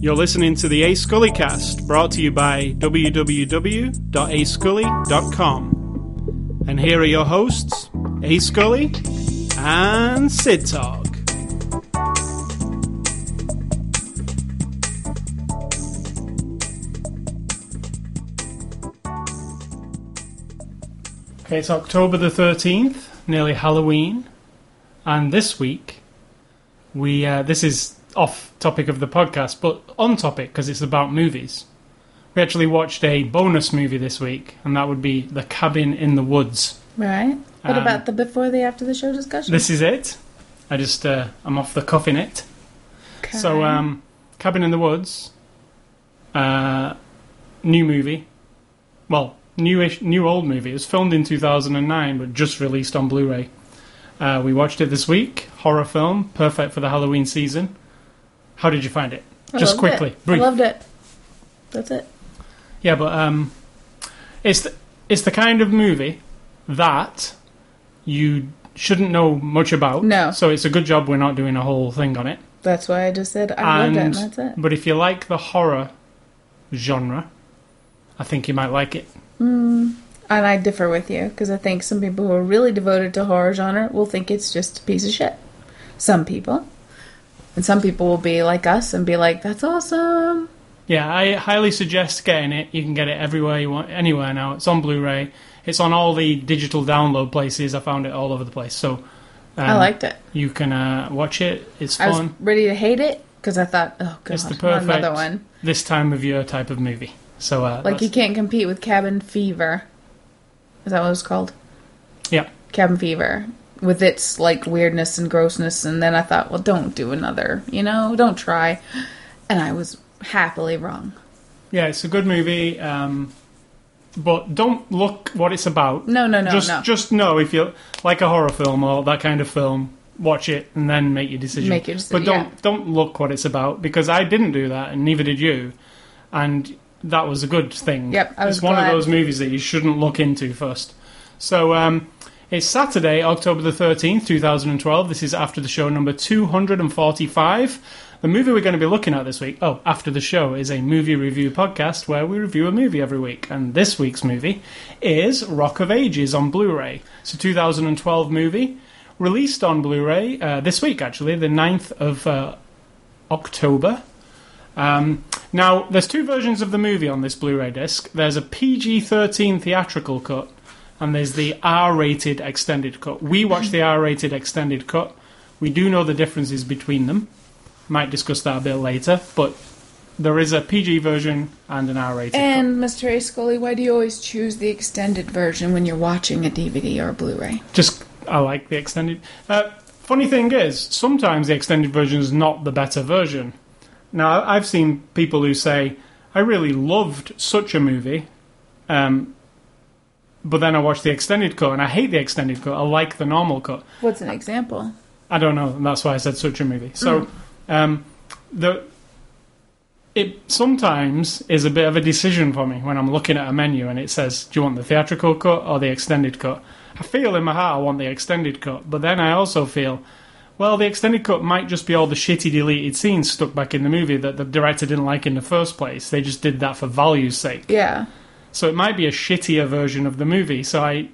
You're listening to the A Scully cast, brought to you by www.ascully.com. And here are your hosts, A Scully and Sid Talk. Okay, it's October the 13th, nearly Halloween. And this week, we uh, this is off topic of the podcast, but on topic because it's about movies. We actually watched a bonus movie this week, and that would be The Cabin in the Woods. Right. What Um, about the before the after the show discussion? This is it. I just uh, I'm off the cuff in it. Okay. So, um, Cabin in the Woods, uh, new movie. Well, newish, new old movie. It was filmed in 2009, but just released on Blu-ray. Uh, we watched it this week. Horror film, perfect for the Halloween season. How did you find it? I just loved quickly, it. brief. I loved it. That's it. Yeah, but um, it's the, it's the kind of movie that you shouldn't know much about. No. So it's a good job we're not doing a whole thing on it. That's why I just said I loved it. And- that's it. But if you like the horror genre, I think you might like it. And I differ with you because I think some people who are really devoted to horror genre will think it's just a piece of shit. Some people. And some people will be like us and be like, "That's awesome." Yeah, I highly suggest getting it. You can get it everywhere you want, anywhere now. It's on Blu-ray. It's on all the digital download places. I found it all over the place. So um, I liked it. You can uh, watch it. It's I was fun. ready to hate it because I thought, "Oh god, It's the perfect another one." this time of year type of movie. So uh, Like you can't compete with Cabin Fever. Is that what it's called? yeah. Cabin Fever with its like weirdness and grossness and then I thought, well don't do another, you know, don't try. And I was happily wrong. Yeah, it's a good movie, um, but don't look what it's about. No, no, no, just no. just know if you like a horror film or that kind of film, watch it and then make your decision. Make your decision, But don't yeah. don't look what it's about because I didn't do that and neither did you, and that was a good thing. Yep, I was it's one glad. of those movies that you shouldn't look into first. So um, it's Saturday, October the thirteenth, two thousand and twelve. This is after the show number two hundred and forty-five. The movie we're going to be looking at this week, oh, after the show, is a movie review podcast where we review a movie every week. And this week's movie is Rock of Ages on Blu ray. It's a 2012 movie released on Blu ray uh, this week, actually, the 9th of uh, October. Um, now, there's two versions of the movie on this Blu ray disc there's a PG 13 theatrical cut, and there's the R rated extended cut. We watched the R rated extended cut. We do know the differences between them. Might discuss that a bit later, but there is a PG version and an R rated cut. And Mr. A. Scully, why do you always choose the extended version when you're watching a DVD or a Blu-ray? Just, I like the extended. Uh, funny thing is, sometimes the extended version is not the better version. Now, I've seen people who say, I really loved such a movie, um, but then I watched the extended cut and I hate the extended cut. I like the normal cut. What's an example? I don't know, and that's why I said such a movie. So, um, the it sometimes is a bit of a decision for me when I'm looking at a menu and it says, "Do you want the theatrical cut or the extended cut?" I feel in my heart I want the extended cut, but then I also feel, well, the extended cut might just be all the shitty deleted scenes stuck back in the movie that the director didn't like in the first place. They just did that for value's sake. Yeah. So it might be a shittier version of the movie. So I,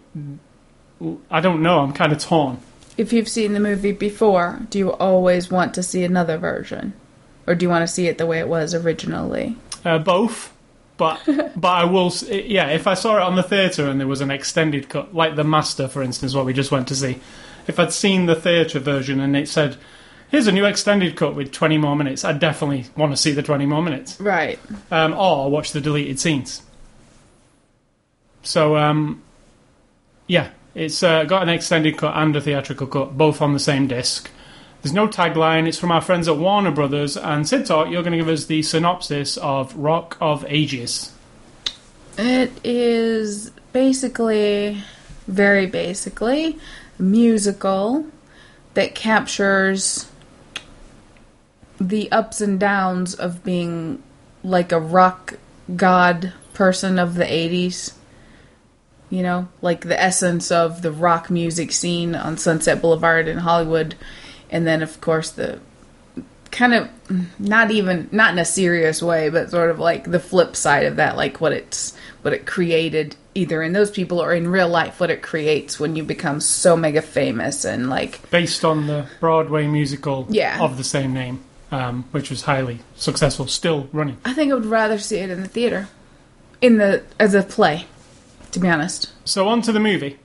I don't know. I'm kind of torn. If you've seen the movie before, do you always want to see another version? Or do you want to see it the way it was originally? Uh, both, but but I will. Yeah, if I saw it on the theatre and there was an extended cut, like The Master, for instance, what we just went to see, if I'd seen the theatre version and it said, "Here's a new extended cut with 20 more minutes," I'd definitely want to see the 20 more minutes, Right. um, or watch the deleted scenes. So, um, yeah, it's uh, got an extended cut and a theatrical cut, both on the same disc. There's no tagline. It's from our friends at Warner Brothers. And Sid Talk, you're going to give us the synopsis of Rock of Ages. It is basically, very basically, musical that captures the ups and downs of being like a rock god person of the 80s. you know, like the essence of the rock music scene on Sunset Boulevard in Hollywood, and then of course the kind of not even not in a serious way, but sort of like the flip side of that, like what it's what it created either in those people or in real life, what it creates when you become so mega famous and like Based on the Broadway musical Yeah. of the same name, um, which was highly successful, still running. I think I would rather see it in the theater, in the as a play, to be honest. So on to the movie.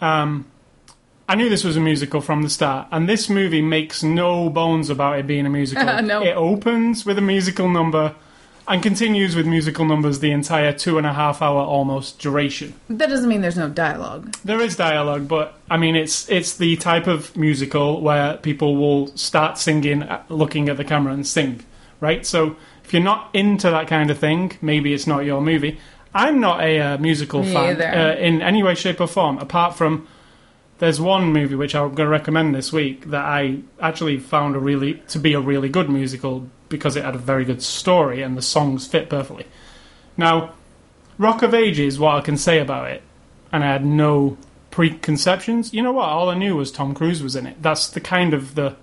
Um, I knew this was a musical from the start, and this movie makes no bones about it being a musical. No. It opens with a musical number and continues with musical numbers the entire two and a half hour almost duration. That doesn't mean there's no dialogue. There is dialogue, but I mean, it's it's the type of musical where people will start singing, uh, looking at the camera and sing, right? So if you're not into that kind of thing, maybe it's not your movie. I'm not a uh, musical Me fan uh, in any way, shape, or form, apart from there's one movie which I'm going to recommend this week that I actually found a really to be a really good musical because it had a very good story and the songs fit perfectly. Now, Rock of Ages, what I can say about it, and I had no preconceptions. You know what? All I knew was Tom Cruise was in it. That's the kind of the.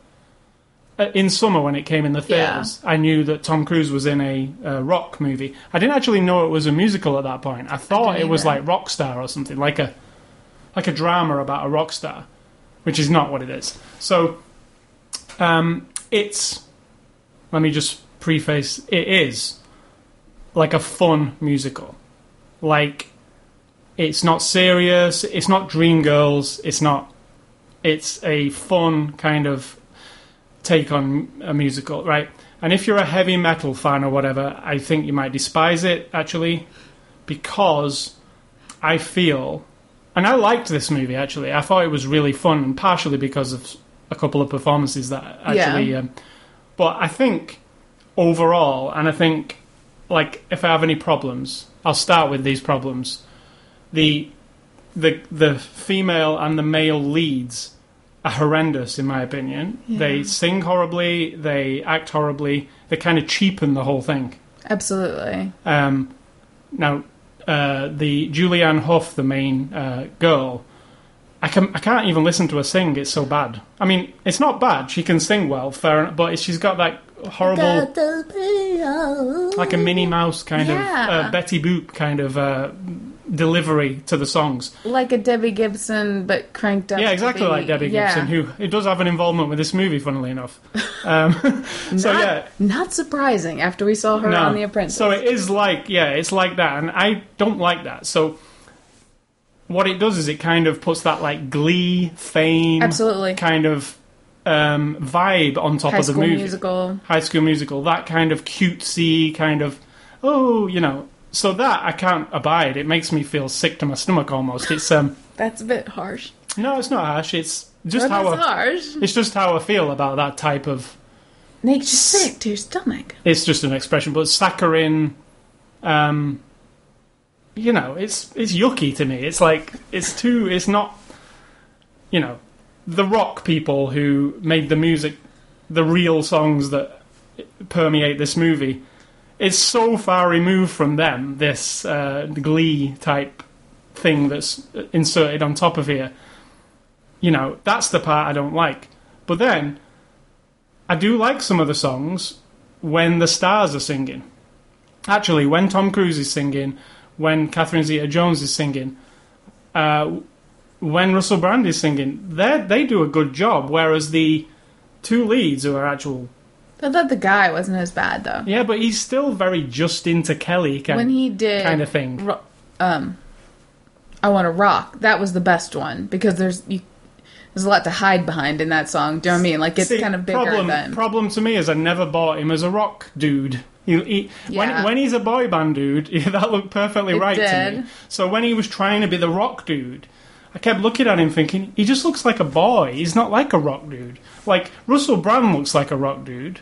Uh, in summer, when it came in the Yeah. theaters, I knew that Tom Cruise was in a uh, rock movie. I didn't actually know it was a musical at that point. I thought didn't it was like Rockstar or something, like a like a drama about a rock star, which is not what it is. So, um, it's. Let me just preface: it is like a fun musical. Like, it's not serious. It's not Dreamgirls. It's not. It's a fun kind of take on a musical, right? And if you're a heavy metal fan or whatever, I think you might despise it actually, because I feel, and I liked this movie actually. I thought it was really fun, and partially because of a couple of performances that actually. Um, but I think overall, and I think like if I have any problems, I'll start with these problems. The the the female and the male leads are horrendous in my opinion. Yeah. They sing horribly, they act horribly, they kind of cheapen the whole thing. Absolutely. Um, now, uh, the Julianne Hough, the main uh, girl, I can I can't even listen to her sing. It's so bad. I mean, it's not bad. She can sing well, fair, enough, but she's got that horrible, like a Minnie Mouse kind Yeah. of uh, Betty Boop kind of uh, delivery to the songs. Like a Debbie Gibson, but cranked up. yeah, to exactly like Debbie yeah. Gibson, who it does have an involvement with this movie, funnily enough. Um, so not, yeah, not surprising after we saw her on The Apprentice. So it is like, yeah, it's like that, and I don't like that. So what it does is it kind of puts that like glee, fame, Absolutely. kind of um, vibe on top High of the movie. Musical. High School Musical, that kind of cutesy kind of, oh, you know. So that I can't abide. It makes me feel sick to my stomach almost. It's um, That's a bit harsh. no, it's not harsh. It's just Well, how I, harsh. it's just how I feel about that type of Makes you sick to your stomach. it's just an expression, but saccharine, um, you know, it's it's yucky to me. It's like it's too. It's not, you know, the rock people who made the music, the real songs that permeate this movie. It's so far removed from them. This uh, Glee type thing that's inserted on top of here. You know, that's the part I don't like. But then, I do like some of the songs when the stars are singing. Actually, when Tom Cruise is singing, when Catherine Zeta-Jones is singing, uh, when Russell Brand is singing, they they do a good job. Whereas the two leads who are actual, I thought the guy wasn't as bad though. yeah, but he's still very just into Kelly kind, when he did kind of thing. ro- um, I want to rock. That was the best one because there's you, there's a lot to hide behind in that song. Do you know what I mean? Like it's See, kind of bigger problem, than Problem to me is I never bought him as a rock dude. He, he, Yeah. when, when he's a boy band dude, that looked perfectly It right to me. So when he was trying to be the rock dude, I kept looking at him thinking, he just looks like a boy. He's not like a rock dude. Like, Russell Brand looks like a rock dude.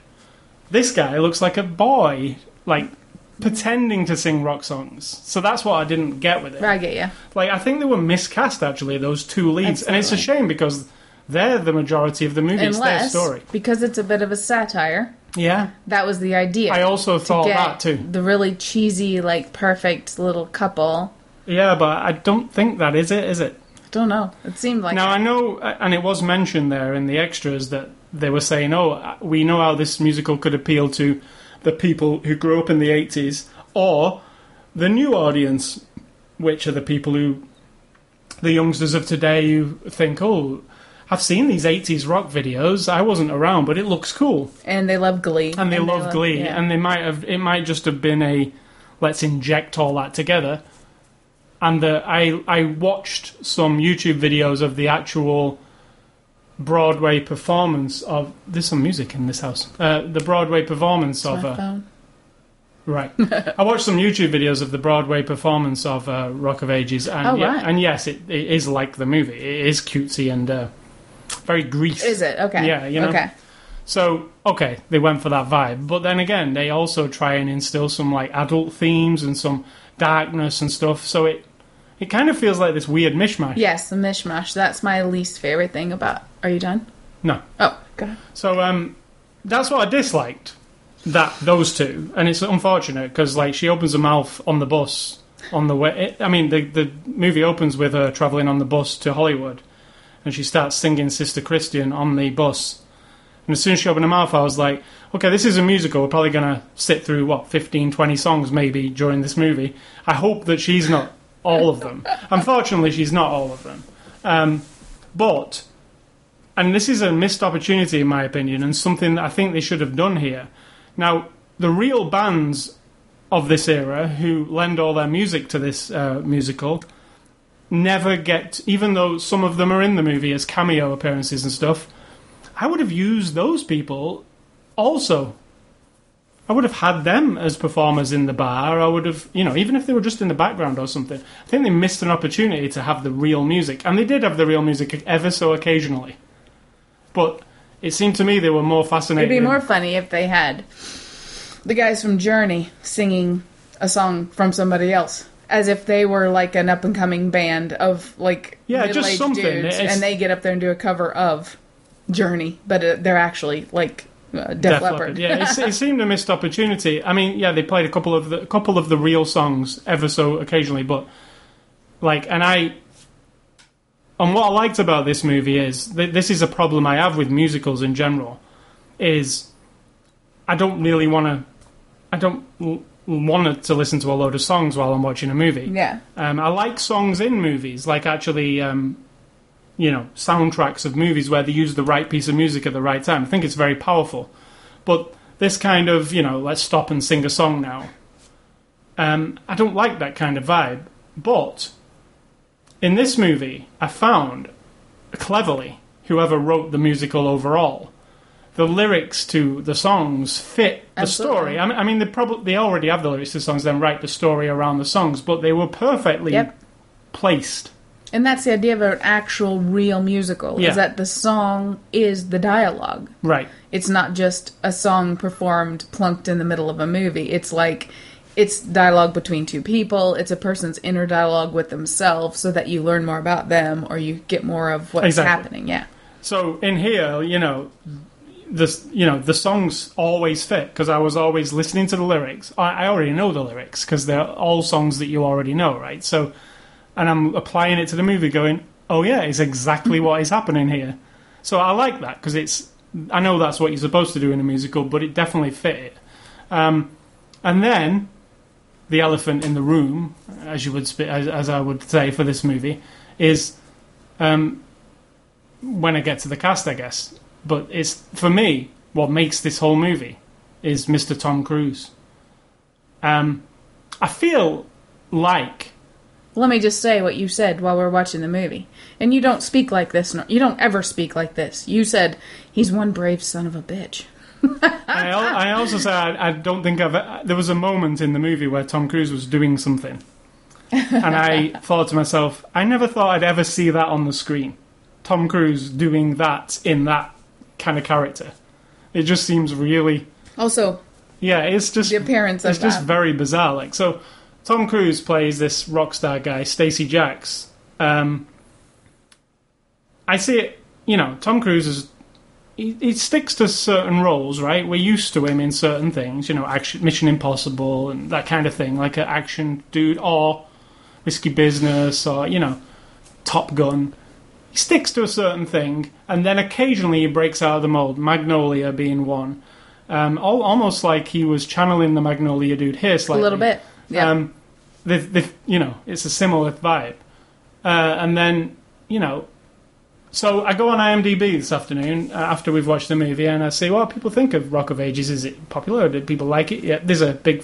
This guy looks like a boy, like, pretending to sing rock songs. So that's what I didn't get with it. I get you. Like, I think they were miscast, actually, those two leads. And it's a shame because they're the majority of the movie. It's their Unless story. because it's a bit of a satire. Yeah. That was the idea. I also to thought get that too. The really cheesy, like perfect little couple Yeah, but I don't think that is it, is it? I don't know. It seemed like now I know, and it was mentioned there in the extras that they were saying, "Oh, we know how this musical could appeal to the people who grew up in the '80s, or the new audience, which are the people who, the youngsters of today, who think, oh." I've seen these 80s rock videos. I wasn't around, but it looks cool. and they love Glee, And they love Glee. yeah. And they might have, it might just have been a, let's inject all that together. And the, I, I watched some YouTube videos of the actual Broadway performance of, there's some music in this house. Uh, the Broadway performance My of, uh. Right. I watched some YouTube videos of the Broadway performance of uh, Rock of Ages, and Oh, yeah, right. and yes, it, it is like the movie. It is cutesy and uh, very greasy. Is it okay? Yeah, you know. Okay. So okay, they went for that vibe, but then again, they also try and instill some like adult themes and some darkness and stuff. So it it kind of feels like this weird mishmash. Yes, the mishmash. That's my least favorite thing about. Are you done? No. Oh, go ahead. So um, that's what I disliked. That those two, and it's unfortunate because like she opens her mouth on the bus on the way. I mean, the the movie opens with her traveling on the bus to Hollywood, and she starts singing Sister Christian on the bus. And as soon as she opened her mouth, I was like, okay, this is a musical. We're probably going to sit through, what, 15, 20 songs maybe during this movie. I hope that she's not all of them. Unfortunately, she's not all of them. Um, but, and this is a missed opportunity in my opinion, and something that I think they should have done here. Now, the real bands of this era who lend all their music to this uh, musical never get, even though some of them are in the movie as cameo appearances and stuff, I would have used those people also. I would have had them as performers in the bar. I would have, you know, even if they were just in the background or something. I think they missed an opportunity to have the real music. And they did have the real music ever so occasionally. But it seemed to me they were more fascinating. It'd be more funny if they had the guys from Journey singing a song from somebody else, as if they were like an up and coming band of like Yeah, just something. dudes, and they get up there and do a cover of Journey, but uh, they're actually like uh, Def, Def Leppard. Leppard. Yeah, it, it seemed a missed opportunity. I mean, yeah, they played a couple of the a couple of the real songs ever so occasionally, but like, and I. And what I liked about this movie is th- this is a problem I have with musicals in general, is I don't really want to, I don't want to listen to a load of songs while I'm watching a movie. yeah. Um, I like songs in movies, like actually, um, you know, soundtracks of movies where they use the right piece of music at the right time. I think it's very powerful. But this kind of, you know, let's stop and sing a song now. Um, I don't like that kind of vibe. But in this movie, I found cleverly whoever wrote the musical overall. The lyrics to the songs fit the Absolutely. story. I mean, I mean, they probably they already have the lyrics to the songs, then write the story around the songs, but they were perfectly Yep. placed. And that's the idea of an actual real musical Yeah. is that the song is the dialogue. Right. It's not just a song performed plunked in the middle of a movie. It's like it's dialogue between two people. It's a person's inner dialogue with themselves so that you learn more about them or you get more of what's Exactly. happening. Yeah. So in here, you know, the you know the songs always fit because I was always listening to the lyrics. I, I already know the lyrics because they're all songs that you already know, right? So, and I'm applying it to the movie, going, "Oh yeah, it's exactly what is happening here." So I like that because it's. I know that's what you're supposed to do in a musical, but it definitely fit it. Um, and then the elephant in the room, as you would as, as I would say for this movie, is um, when I get to the cast, I guess. But it's for me what makes this whole movie is Mr. Tom Cruise. Um, I feel like Let me just say what you said while we are watching the movie. And you don't speak like this. nor- You don't ever speak like this. You said, he's one brave son of a bitch. I, al- I also said I, I don't think I've. uh, There was a moment in the movie where Tom Cruise was doing something, and I thought to myself, I never thought I'd ever see that on the screen. Tom Cruise doing that in that kind of character. It just seems really, Also, yeah. It's just the appearance it's just that. very bizarre. Like so, Tom Cruise plays this rock star guy, Stacee Jaxx. Um, I see it. You know, Tom Cruise is he, he sticks to certain roles, right? We're used to him in certain things. You know, action, Mission Impossible, and that kind of thing, like an action dude, or Risky Business or you know Top Gun. He sticks to a certain thing, and then occasionally he breaks out of the mold. Magnolia being one, um, all, almost like he was channeling the Magnolia dude here slightly. A little bit. Yeah. Um, you know, it's a similar vibe. Uh, and then, you know, so I go on IMDb this afternoon uh, after we've watched the movie, and I say, "What people think of Rock of Ages? Is it popular? Did people like it?" Yeah, there's a big,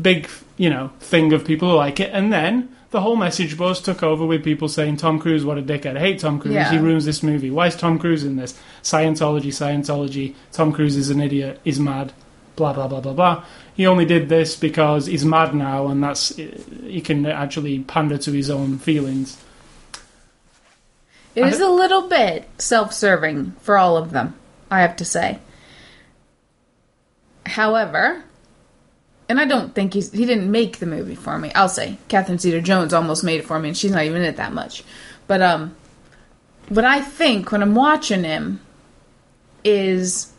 big, you know, thing of people who like it, and then the whole message buzz took over with people saying, "Tom Cruise, what a dickhead! I hate Tom Cruise. Yeah. He ruins this movie. Why is Tom Cruise in this? Scientology, Scientology. Tom Cruise is an idiot. He's mad. Blah blah blah blah blah." He only did this because he's mad now, and that's he can actually pander to his own feelings. It is a little bit self-serving for all of them, I have to say. However, and I don't think he's he didn't make the movie for me. I'll say Catherine Zeta-Jones almost made it for me, and she's not even in it that much. But um, what I think when I'm watching him is,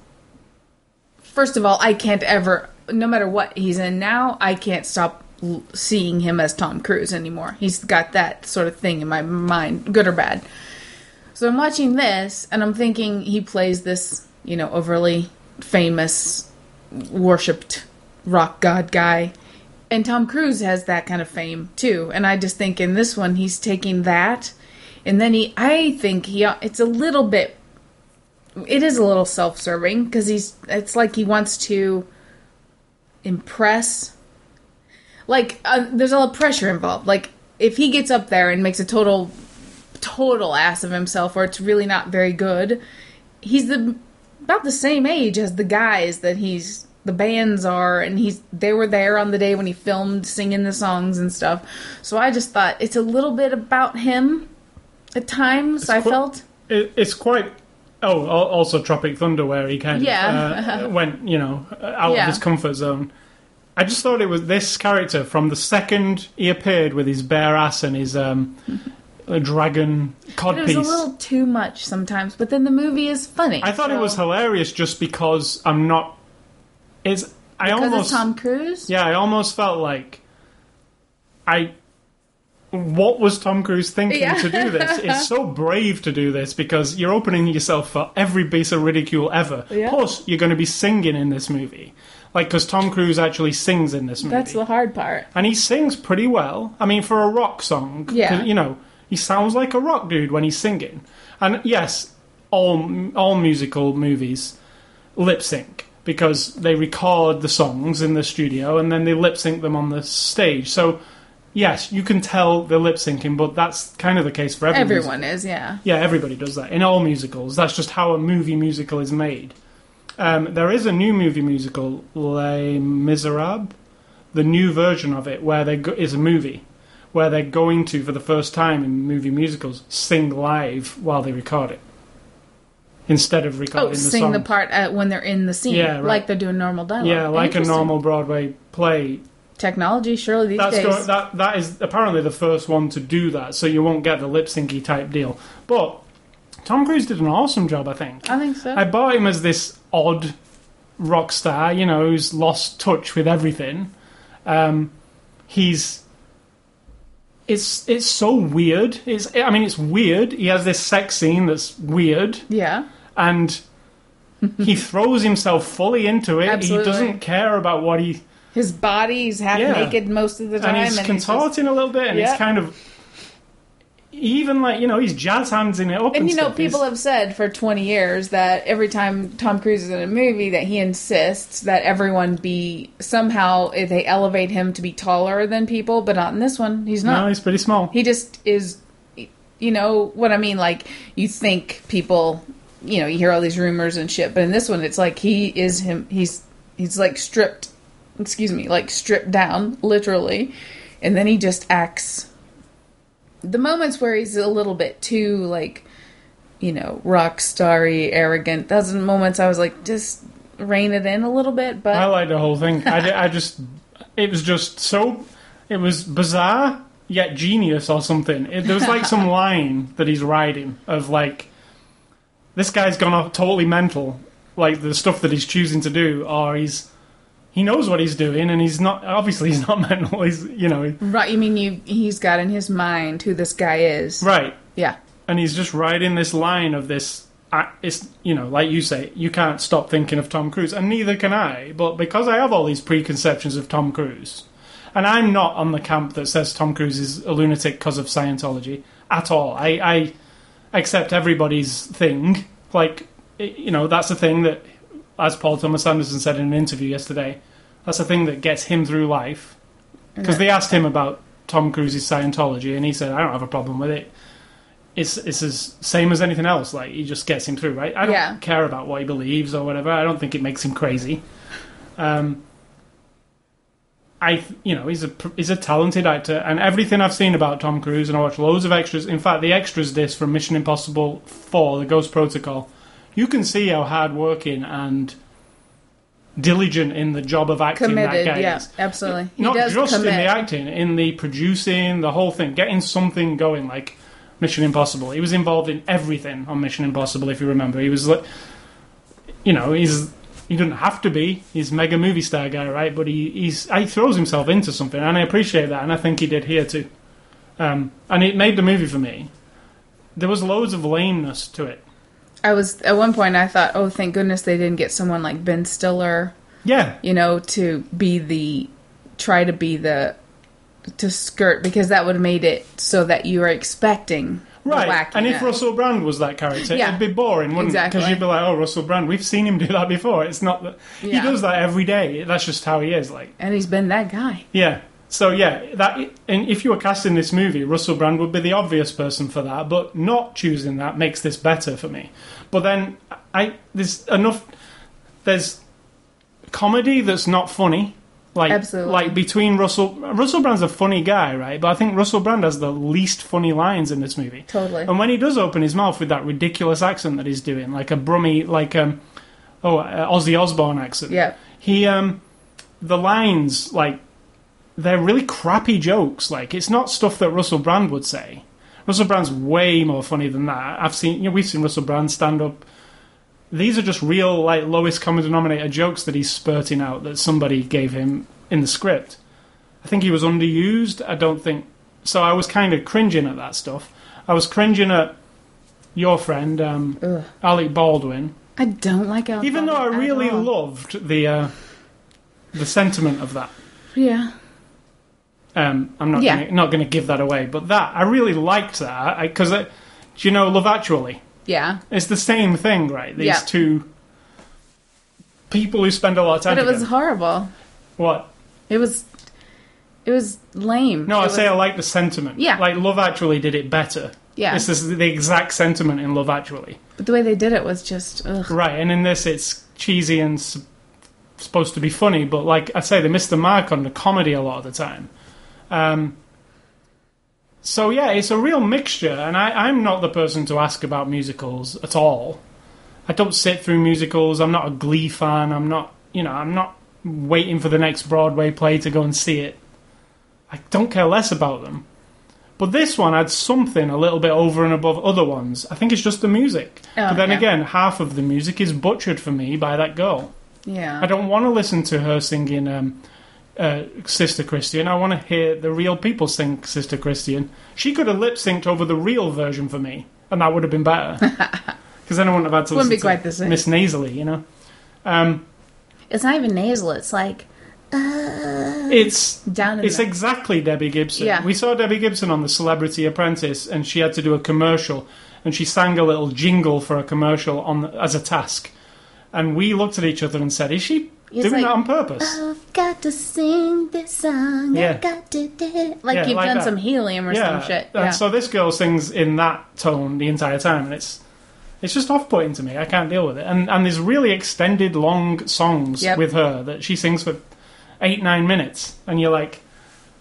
first of all, I can't ever, no matter what he's in now, I can't stop l- seeing him as Tom Cruise anymore. He's got that sort of thing in my mind, good or bad. So I'm watching this and I'm thinking he plays this, you know, overly famous, worshipped rock god guy. And Tom Cruise has that kind of fame too. And I just think in this one he's taking that and then he I think he it's a little bit it is a little self-serving because he's it's like he wants to impress like uh, there's a lot of pressure involved like if he gets up there and makes a total total ass of himself or it's really not very good he's the about the same age as the guys that he's the bands are and he's they were there on the day when he filmed singing the songs and stuff so i just thought it's a little bit about him at times i qu- felt It, it's quite. Oh, also Tropic Thunder, where he kind Yeah. of uh, went, you know, out Yeah. of his comfort zone. I just thought it was this character from the second he appeared with his bare ass and his um, a dragon it was codpiece. a little too much sometimes but then the movie is funny I thought it was hilarious just because I'm not. It's I because almost tom cruise yeah I almost felt like I. What was Tom Cruise thinking Yeah. to do this? It's so brave to do this because you're opening yourself for every piece of ridicule ever. Yeah. Plus, you're going to be singing in this movie, like because Tom Cruise actually sings in this movie, that's the hard part and he sings pretty well. I mean, for a rock song, Yeah. you know, he sounds like a rock dude when he's singing. And yes, all all musical movies lip sync because they record the songs in the studio and then they lip sync them on the stage. So yes, you can tell they're lip syncing, but that's kind of the case for every everyone musical. is yeah Yeah, everybody does that in all musicals. That's just how a movie musical is made. Um, there is a new movie musical, Les Miserables, the new version of it, where they go- is a movie where they're going to, for the first time in movie musicals, sing live while they record it instead of recording oh the sing the part uh, when they're in the scene Yeah, right. like they're doing normal dialogue Yeah, like a normal Broadway play. technology surely these That's days go- that that is apparently the first one to do that, so you won't get the lip syncy type deal. But Tom Cruise did an awesome job, I think. i think so I bought him as this odd rock star, you know, who's lost touch with everything. Um, he's it's it's so weird. It's I mean, it's weird. He has this sex scene that's weird, yeah and he throws himself fully into it. Absolutely. He doesn't care about what he his body he's half Yeah. naked most of the time and he's just- contorting a little bit, and Yeah. it's kind of even like you know he's jazz hands in it up. And you know, stuff. He's- people have said for 20 years that every time Tom Cruise is in a movie, that he insists that everyone be somehow eh, they elevate him to be taller than people, but not in this one. He's not. no, he's pretty small. he just is. You know what I mean? Like you think people, you know, you hear all these rumors and shit, but in this one, it's like he is him. He's he's like stripped. Excuse me, like stripped down, literally, and then he just acts the moments where he's a little bit too like you know rock starry arrogant those moments i was like just rein it in a little bit but I like the whole thing. I, I just, it was just so, it was bizarre yet genius or something. It, there was like some line that he's writing of like, this guy's gone off totally mental, like the stuff that he's choosing to do, or he's he knows what he's doing, and he's not obviously he's not mental. He's you know Right, you mean you he's got in his mind who this guy is. right, Yeah. and he's just riding this line of this. I- It's you know, like you say, you can't stop thinking of Tom Cruise, and neither can I. But because I have all these preconceptions of Tom Cruise, and I'm not on the camp that says Tom Cruise is a lunatic because of Scientology at all. I, I accept everybody's thing. Like it- you know, that's the thing that, as Paul Thomas Anderson said in an interview yesterday, that's the thing that gets him through life. Because they asked him about Tom Cruise's Scientology, and he said, "I don't have a problem with it. It's it's as same as anything else. Like he just gets him through, right? I don't Yeah. care about what he believes or whatever. I don't think it makes him crazy. Um, I you know he's a he's a talented actor, and everything I've seen about Tom Cruise, and I watched loads of extras. In fact, the extras disc from Mission Impossible Four, The Ghost Protocol, you can see how hardworking and diligent in the job of acting that Committed, guy yeah, is absolutely. He not does just commit. in the acting, in the producing, the whole thing, getting something going like Mission Impossible. He was involved in everything on Mission Impossible, if you remember. He was like, you know, he's he doesn't have to be. He's mega movie star guy, right? But he he's he throws himself into something, and I appreciate that, and I think he did here too. Um, and it made the movie for me. There was loads of lameness to it. I was at one point I thought, oh, thank goodness they didn't get someone like Ben Stiller, Yeah, you know, to be the try to be the to skirt because that would have made it so that you are expecting Right, and if. Russell Brand was that character, Yeah. it'd be boring, wouldn't it? Because you'd be like, "Oh, Russell Brand, we've seen him do that before." It's not that he does that every day. That's just how he is. Like, and he's been that guy. yeah. So yeah, that and if you were casting this movie, Russell Brand would be the obvious person for that. But not choosing that makes this better for me. But then I there's enough. There's comedy that's not funny. Like, Absolutely. like between Russell Russell Brand's a funny guy, right? But I think Russell Brand has the least funny lines in this movie. Totally. And when he does open his mouth with that ridiculous accent that he's doing, like a Brummy, like um, oh, uh, Ozzy Osbourne accent. Yeah. He um, the lines like they're really crappy jokes. Like it's not stuff that Russell Brand would say. Russell Brand's way more funny than that. I've seen, you know, we've seen Russell Brand stand up. These are just real, like lowest common denominator jokes that he's spurting out that somebody gave him in the script. I think he was underused. I don't think so. I was kind of cringing at that stuff. I was cringing at your friend um. Alec Baldwin, I don't like Alec even though I really all. loved the uh, the sentiment of that. Yeah. Um, I'm not Yeah. gonna, not going to give that away, but that I really liked that because do you know Love Actually? Yeah. It's the same thing, right? These Yeah. two people who spend a lot of time But it was together. horrible. What? It was it was lame. No, It I was- say I like the sentiment. Yeah. like Love Actually did it better. Yeah. This is the exact sentiment in Love Actually. But the way they did it was just ugh. Right, and in this it's cheesy and s- supposed to be funny, but like I say, they missed the mark on the comedy a lot of the time. Um, so yeah, it's a real mixture, and I, I'm not the person to ask about musicals at all. I don't sit through musicals. I'm not a Glee fan. I'm not, you know, I'm not waiting for the next Broadway play to go and see it. I don't care less about them. But this one had something a little bit over and above other ones. I think it's just the music. Oh, but then yeah. again, half of the music is butchered for me by that girl. Yeah. I don't want to listen to her singing um, uh, Sister Christian. I want to hear the real people sing Sister Christian. She could have lip synced over the real version for me, and that would have been better. Because then I wouldn't have had to Wouldn't listen be quite the same. Miss Nasally, you know. Um, It's not even nasal. It's like uh, it's down It's the exactly Debbie Gibson. Yeah. We saw Debbie Gibson on The Celebrity Apprentice, and she had to do a commercial, and she sang a little jingle for a commercial on as a task. And we looked at each other and said, "Is she It's doing like, that on purpose?" I've got to sing this song. Yeah. I've got to do like Yeah, you've like done that. some helium or some shit. And Yeah. so this girl sings in that tone the entire time, and it's it's just off-putting to me. I can't deal with it. And and there's really extended, long songs Yep. with her that she sings for eight, nine minutes, and you're like,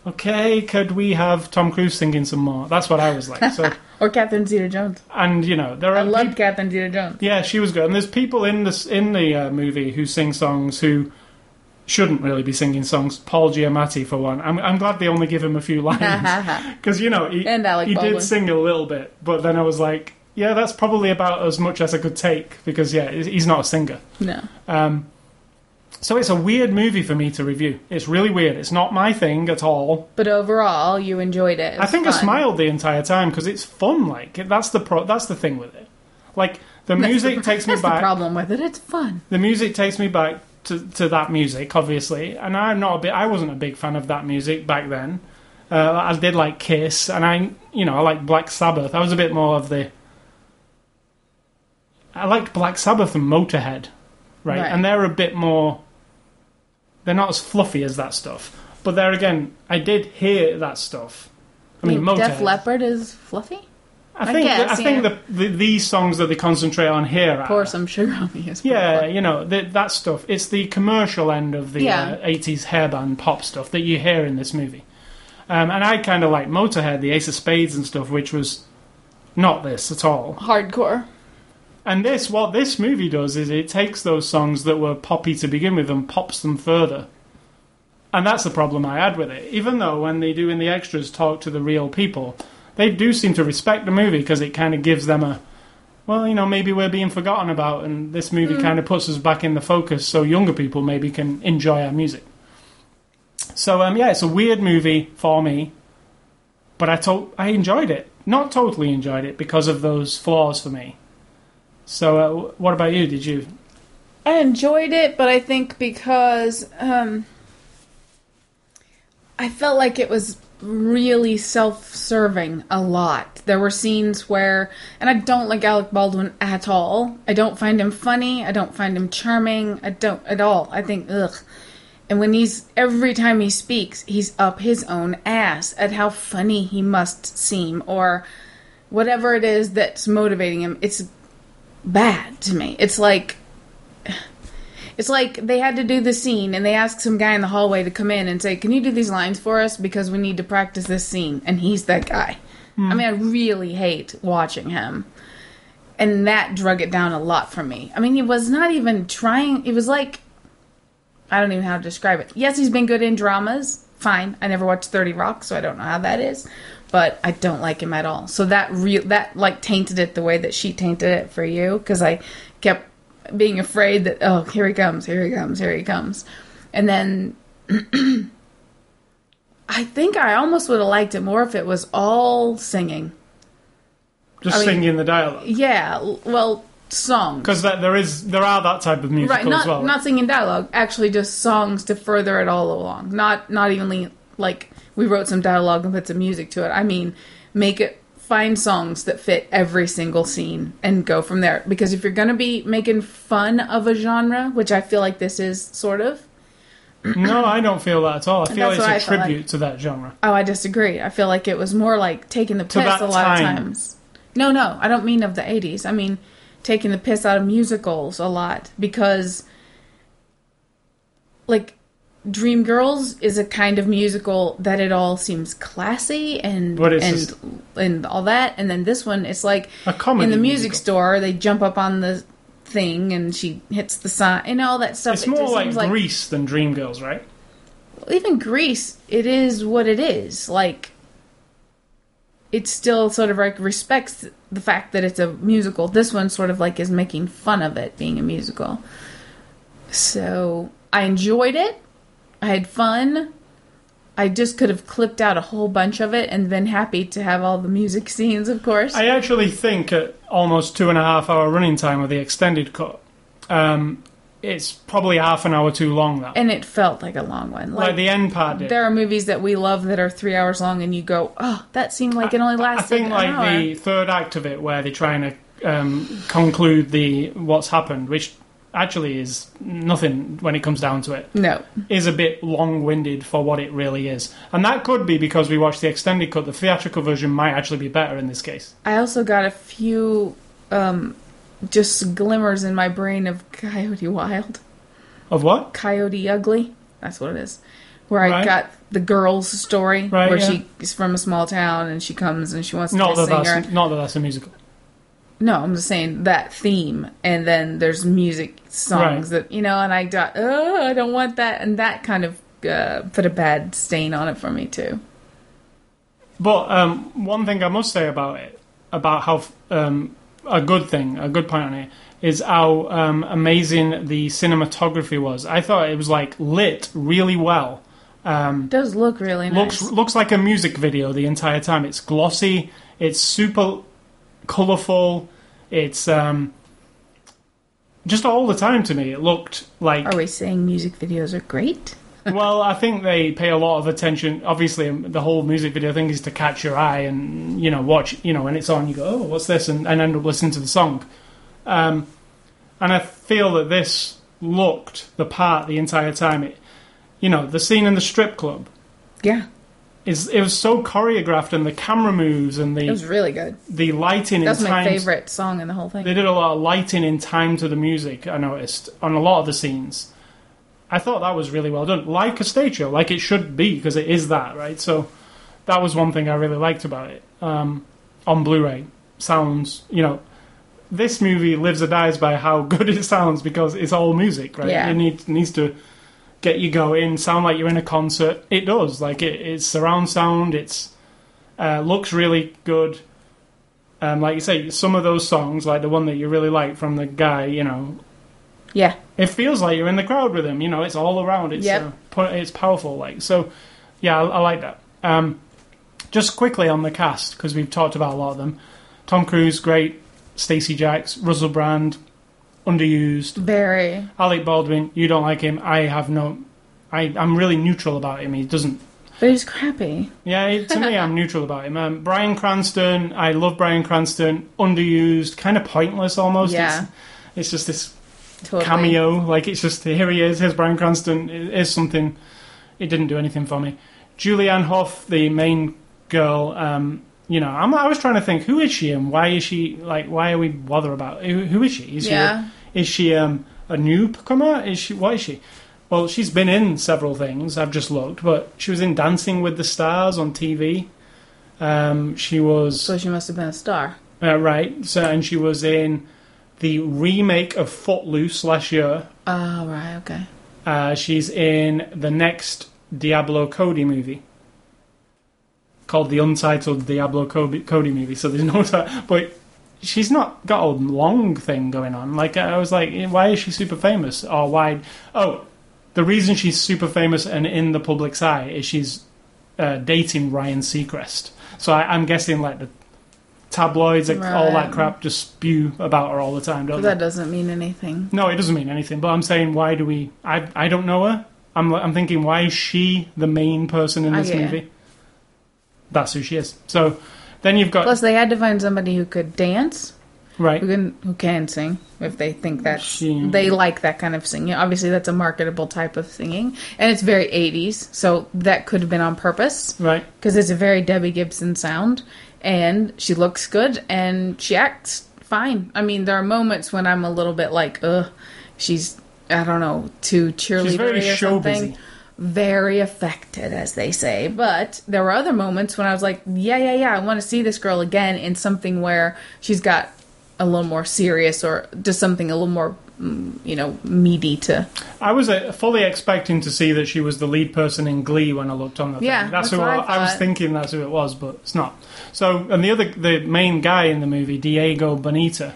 okay, could we have Tom Cruise singing some more? That's what I was like. So, or Catherine Zeta-Jones. and you know, there are I loved peop- Catherine Zeta-Jones. yeah, she was good. And there's people in this in the uh, movie who sing songs who shouldn't really be singing songs. Paul Giamatti, for one. I'm, I'm glad they only give him a few lines because you know he, And Alec he Baldwin. did sing a little bit, but then I was like, yeah, that's probably about as much as I could take because yeah, he's he's not a singer. no. Um, so it's a weird movie for me to review. It's really weird. It's not my thing at all. But overall, you enjoyed it. It I think I smiled the entire time because it's fun. Like that's the pro- that's the thing with it. Like the That's music the, takes me that's back. the problem with it. It's fun. the music takes me back to, to that music, obviously, and I'm not a bit. I wasn't a big fan of that music back then. Uh, I did like Kiss, and I, you know, I like Black Sabbath. I was a bit more of the. I liked Black Sabbath and Motorhead, right? Right. And they're a bit more. They're not as fluffy as that stuff, but there again, I did hear that stuff. I mean, Motorhead. Def Leppard is fluffy. I I think guess, I think yeah. the, the these songs that they concentrate on here are Pour some sugar on me. Is yeah, you know the, that stuff. It's the commercial end of the Yeah. uh, '80s hairband pop stuff that you hear in this movie. Um, and I kind of like Motorhead, the Ace of Spades and stuff, which was not this at all. hardcore. And this, what this movie does is it takes those songs that were poppy to begin with and pops them further. And that's the problem I had with it. Even though when they do in the extras talk to the real people, they do seem to respect the movie because it kind of gives them a, well, you know, maybe we're being forgotten about, and this movie kind of puts us back in the focus so younger people maybe can enjoy our music. So um, yeah, it's a weird movie for me, but I to- I enjoyed it. Not totally enjoyed it because of those flaws for me. So uh, what about you? Did you? I enjoyed it, but I think because um, I felt like it was really self-serving a lot. There were scenes where, and I don't like Alec Baldwin at all. I don't find him funny. I don't find him charming. I don't at all. I think ugh. And when he's every time he speaks, he's up his own ass at how funny he must seem, or whatever it is that's motivating him. It's bad to me. It's like it's like they had to do the scene and they asked some guy in the hallway to come in and say, "Can you do these lines for us because we need to practice this scene?" And he's that guy. Hmm. I mean, I really hate watching him. And that drug it down a lot for me. I mean, he was not even trying. It was like I don't even know how to describe it. Yes, he's been good in dramas. Fine. I never watched 30 Rock, so I don't know how that is. But I don't like him at all. So that real that like tainted it the way that she tainted it for you because I kept being afraid that oh, here he comes, here he comes, here he comes. And then I think I almost would have liked it more if it was all singing. Just I mean- singing the dialogue Yeah, well, songs. because there is there are that type of musical right not as well. not singing dialogue actually just songs to further it all along not not evenly like we wrote some dialogue and put some music to it i mean make it find songs that fit every single scene and go from there because if you're going to be making fun of a genre which i feel like this is sort of no, I don't feel that at all. I feel like it's a I tribute like. to that genre. oh i disagree i feel like it was more like taking the piss a lot time. of times no no i don't mean of the 80s i mean taking the piss out of musicals a lot because like Dreamgirls is a kind of musical that it all seems classy and and this? and all that, and then this one it's like A comedy in the music musical. store they jump up on the thing and she hits the sign and all that stuff. It's It more just like seems Grease than Dreamgirls, right? even Grease, it is what it is. Like, it still sort of like respects the fact that it's a musical. This one sort of like is making fun of it being a musical. So I enjoyed it. I had fun. I just could have clipped out a whole bunch of it and been happy to have all the music scenes, of course. I actually think at almost two and a half hour running time with the extended cut, um, it's probably half an hour too long. though. and it felt like a long one. like, Like, the end part did. there are movies that we love that are three hours long, and you go, "Oh, that seemed like it only lasted." I think like hour." the third act of it, where they're trying to um, conclude the what's happened, which actually is nothing when it comes down to it, no, is a bit long-winded for what it really is, and that could be because we watched the extended cut. The theatrical version might actually be better in this case. I also got a few um, just glimmers in my brain of Coyote Wild, Of what? Coyote Ugly. That's what it is. Where I got the girl's story, Right, where yeah. she's from a small town and she comes and she wants to Not be a that singer. not that that's a musical. No, I'm just saying that theme, and then there's music songs Right. that you know, and I got, oh, I don't want that, and that kind of uh, put a bad stain on it for me too. But um, one thing I must say about it, about how um, a good thing, a good point on it, is how um, amazing the cinematography was. I thought it was like lit really well. Um, does look really nice. looks looks like a music video the entire time. It's glossy. It's super colorful. It's um, just all the time to me. It looked like Are we saying music videos are great? Well, I think they pay a lot of attention. Obviously, the whole music video thing is to catch your eye and you know watch. You know, when it's on, you go, "Oh, what's this?" and, and end up listening to the song. Um, and I feel that this looked the part the entire time. It, you know, the scene in the strip club Yeah, is it was so choreographed, and the camera moves and the it was really good. the lighting That's my favorite song in the whole thing. They did a lot of lighting in time to the music. I noticed on a lot of the scenes. I thought that was really well done, like a stage show, like it should be, because it is that, right? So that was one thing I really liked about it. Um, on Blu-ray, sounds, you know, this movie lives or dies by how good it sounds because it's all music, right? Yeah. It needs needs to get you going, sound like you're in a concert. It does, like it, it's surround sound. It's uh, looks really good. Um, like you say, some of those songs, like the one that you really like from the guy, you know, yeah, it feels like you're in the crowd with him. You know, it's all around. It's Yep. uh, it's powerful. Like so, yeah, I, I like that. Um, just quickly on the cast because we've talked about a lot of them. Tom Cruise, great. Stacee Jaxx, Russell Brand, underused. very. Alec Baldwin, you don't like him. I have no. I I'm really neutral about him. He doesn't. But he's crappy. Yeah, to me, I'm neutral about him. Um, Bryan Cranston, I love Bryan Cranston. Underused, kind of pointless almost. Yeah. It's, it's just this Totally. cameo. Like it's just here he is. Here's Bryan Cranston. It is something. It didn't do anything for me. Julianne Hough, the main girl. Um, you know, I'm, I was trying to think who is she and why is she like? Why are we bother about who, who is she? Is Yeah. she is she um, a newcomer? Is she what is she? Well, she's been in several things. I've just looked, but she was in Dancing with the Stars on TV. Um, she was So she must have been a star. uh, right, so and she was in the remake of Footloose last year. Oh, right, okay. Uh, she's in the next Diablo Cody movie called the Untitled Diablo Cody, Cody movie. So there's no, ti- but she's not got a long thing going on. Like I was like, why is she super famous? Or why? Oh, the reason she's super famous and in the public's eye is she's uh, dating Ryan Seacrest. So I, I'm guessing like the tabloids, like, all that crap, just spew about her all the time, don't But they? that doesn't mean anything. No, it doesn't mean anything. But I'm saying, why do we? I I don't know her. I'm I'm thinking, why is she the main person in this it. movie? That's who she is. So then you've got Plus, they had to find somebody who could dance, right. who can who can sing, if they think that's She- they like that kind of singing. Obviously, that's a marketable type of singing, and it's very '80s, so that could have been on purpose Right. because it's a very Debbie Gibson sound, and she looks good and she acts fine. I mean, there are moments when I'm a little bit like, ugh, she's I don't know too cheerleader She's very or show something. busy. Very affected, as they say. But there were other moments when I was like, yeah, yeah, yeah, I want to see this girl again in something where she's got a little more serious or just something a little more, mm, you know, meaty to. I was uh, fully expecting to see that she was the lead person in Glee when I looked on the thing. Yeah, that's, that's who what I, I I was thinking. That's who it was, but it's not. So, and the other, the main guy in the movie, Diego Boneta,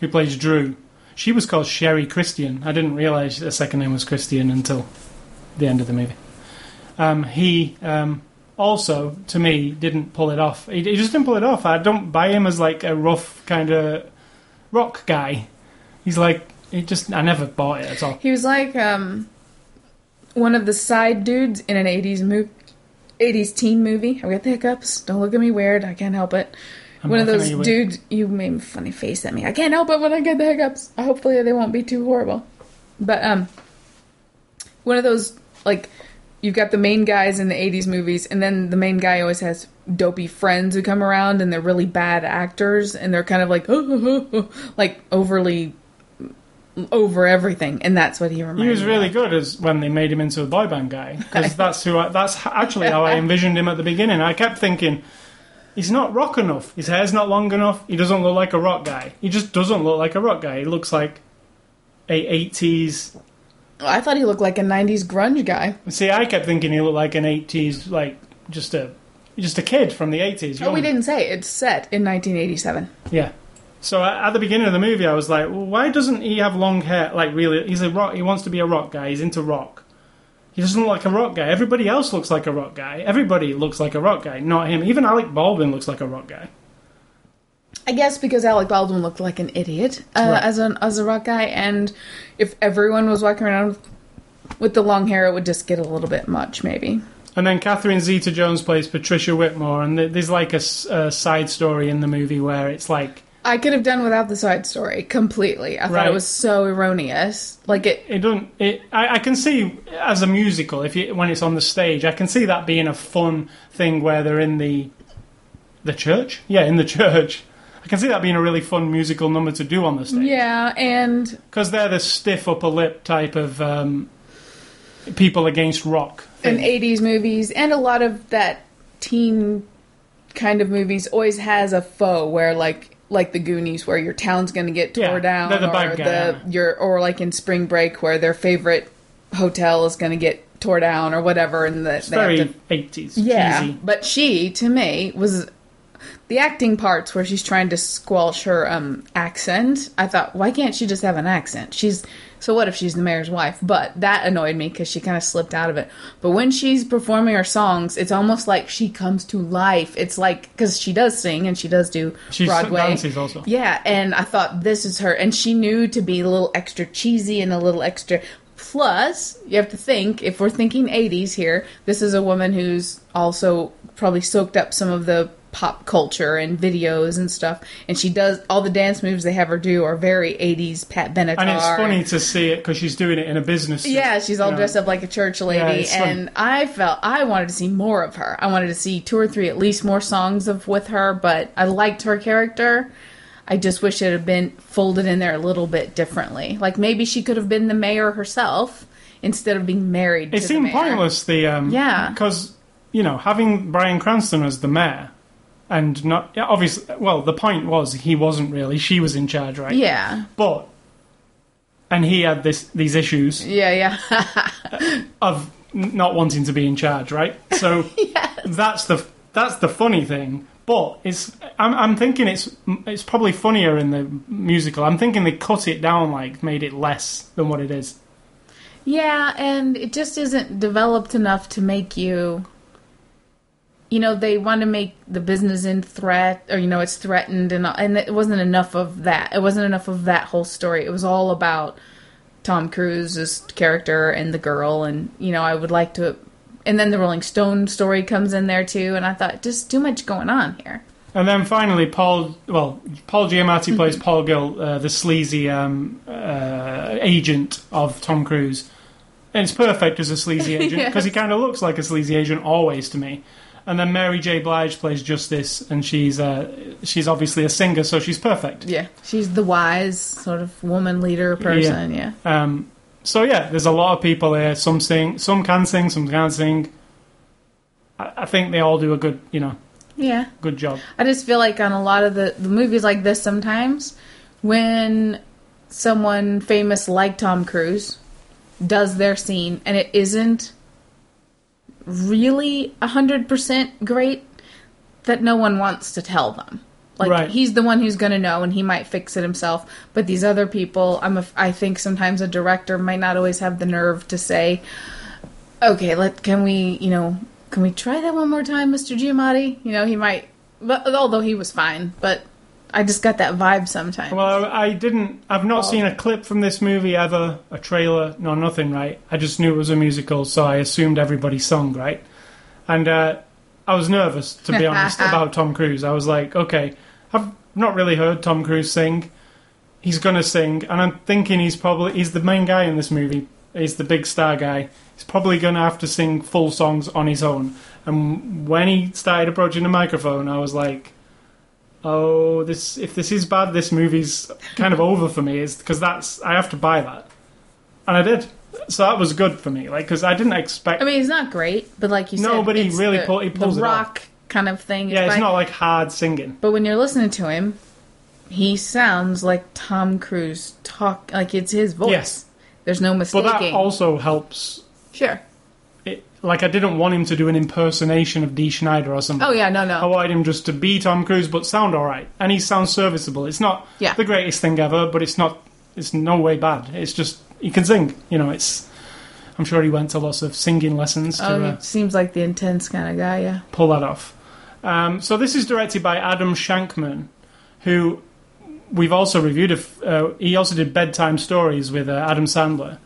who plays Drew, she was called Sherrie Christian. I didn't realize her second name was Christian until the end of the movie. Um, he um, also, to me, didn't pull it off. He, he just didn't pull it off. I don't buy him as like a rough kind of rock guy. He's like, he just, I never bought it at all. He was like um, one of the side dudes in an 80s movie. 80s teen movie. I got the hiccups. Don't look at me weird. I can't help it. I'm one of those you with- dudes. You made a funny face at me. I can't help it when I get the hiccups. Hopefully they won't be too horrible. But um, one of those like you've got the main guys in the 80s movies, and then the main guy always has dopey friends who come around, and they're really bad actors, and they're kind of like like overly over everything, and that's what he reminded He was really good as when they made him into a boy band guy because that's who I, that's actually how I envisioned him at the beginning. I kept thinking he's not rock enough. His hair's not long enough. He doesn't look like a rock guy. He just doesn't look like a rock guy. He looks like a 80s. I thought he looked like a 90s grunge guy. See, I kept thinking he looked like an 80s like just a just a kid from the 80s. Oh, we didn't say it's set in 1987. Yeah. So at the beginning of the movie, I was like, well, why doesn't he have long hair? Like, really, he's a rock. He wants to be a rock guy. He's into rock. He doesn't look like a rock guy. Everybody else looks like a rock guy. Everybody looks like a rock guy, not him. Even Alec Baldwin looks like a rock guy. I guess because Alec Baldwin looked like an idiot uh, Right. as an as a rock guy, and if everyone was walking around with the long hair, it would just get a little bit much, maybe. And then Catherine Zeta-Jones plays Patricia Whitmore, and there's like a side story in the movie where it's like I could have done without the side story completely. I thought Right. it was so erroneous. Like it, it doesn't. It, I, I can see as a musical if you, when it's on the stage, I can see that being a fun thing where they're in the the church. Yeah, in the church. I can see that being a really fun musical number to do on the stage. yeah, and because they're the stiff upper lip type of um, people against rock. in thing. 80s movies and a lot of that teen kind of movies always has a foe where like like the Goonies where your town's going to get tore Yeah, down the or guy, the your or like in Spring Break where their favorite hotel is going to get tore down or whatever and the, very eighties. yeah, cheesy. but she to me was the acting parts where she's trying to squelch her um accent. I thought, why can't she just have an accent? She's so what if she's the mayor's wife? But that annoyed me because she kind of slipped out of it. But when she's performing her songs, it's almost like she comes to life. It's like because she does sing and she does do She Broadway. dances also. Yeah, and I thought this is her, and she knew to be a little extra cheesy and a little extra. Plus, you have to think if we're thinking 80s here, this is a woman who's also probably soaked up some of the pop culture and videos and stuff, and she does all the dance moves they have her do are very 80s Pat Benatar. And it's funny to see it because she's doing it in a business. suit, Yeah, she's all know. dressed up like a church lady, Yeah, and I felt I wanted to see more of her. I wanted to see two or three, at least more songs of with her. But I liked her character. I just wish it had been folded in there a little bit differently. Like maybe she could have been the mayor herself instead of being married. It to seemed the mayor. pointless. The um, Yeah. because you know having Bryan Cranston as the mayor and not yeah, obviously. Well, the point was he wasn't really. She was in charge, right? Yeah, But and he had this these issues yeah, yeah. of not wanting to be in charge, right? So that's the that's the funny thing. But it's I'm, I'm thinking it's it's probably funnier in the musical. I'm thinking they cut it down, like made it less than what it is. Yeah, and it just isn't developed enough to make you. You know, they want to make the business in threat, or you know, it's threatened, and and it wasn't enough of that. It wasn't enough of that whole story. It was all about Tom Cruise's character and the girl, and you know, I would like to. And then the Rolling Stone story comes in there too, and I thought just too much going on here. And then finally, Paul well Paul Giamatti plays Paul Gill, uh, the sleazy um, uh, agent of Tom Cruise. And it's perfect as a sleazy agent because he kind of looks like a sleazy agent always to me. And then Mary J. Blige plays Justice, and she's uh, she's obviously a singer, so she's perfect. Yeah, she's the wise sort of woman leader person. Yeah, Um, so yeah, there's a lot of people here. Some sing, some can sing, some can't sing. I, I think they all do a good, you know, yeah. good job. I just feel like on a lot of the, the movies like this, sometimes when someone famous like Tom Cruise does their scene and it isn't really 100% great, that no one wants to tell them. Like Right. he's the one who's going to know and he might fix it himself, but these other people, I'm a, I think sometimes a director might not always have the nerve to say, "Okay, let can we, you know, can we try that one more time, Mr. Giamatti?" You know, he might but although he was fine, but I just got that vibe sometimes. Well, I, I didn't. I've not seen a clip from this movie ever, a trailer, no nothing. Right? I just knew it was a musical, so I assumed everybody sung right. And uh, I was nervous, to be honest, about Tom Cruise. I was like, okay, I've not really heard Tom Cruise sing. He's gonna sing, and I'm thinking he's probably he's the main guy in this movie. He's the big star guy. He's probably gonna have to sing full songs on his own. And when he started approaching the microphone, I was like, oh, this if this is bad, this movie's kind of over for me. Is because that's I have to buy that, and I did. So that was good for me, like because I didn't expect. I mean, he's not great, but like you said, No, but he it's really the, pull- he pulls the it off. rock kind of thing. yeah, it's not like hard singing. But when you're listening to him, he sounds like Tom Cruise talk like it's his voice. Yes. There's no mistake. But that also helps. sure. Like I didn't want him to do an impersonation of Dee Snider or something. Oh yeah, no, no. I wanted him just to be Tom Cruise, but sound all right, and he sounds serviceable. It's not Yeah. the greatest thing ever, but it's not. It's no way bad. It's just he can sing. You know, it's. I'm sure he went to lots of singing lessons to Oh, uh, seems like the intense kind of guy. Yeah. pull that off. Um, so this is directed by Adam Shankman, who we've also reviewed. Uh, he also did bedtime stories with uh, Adam Sandler.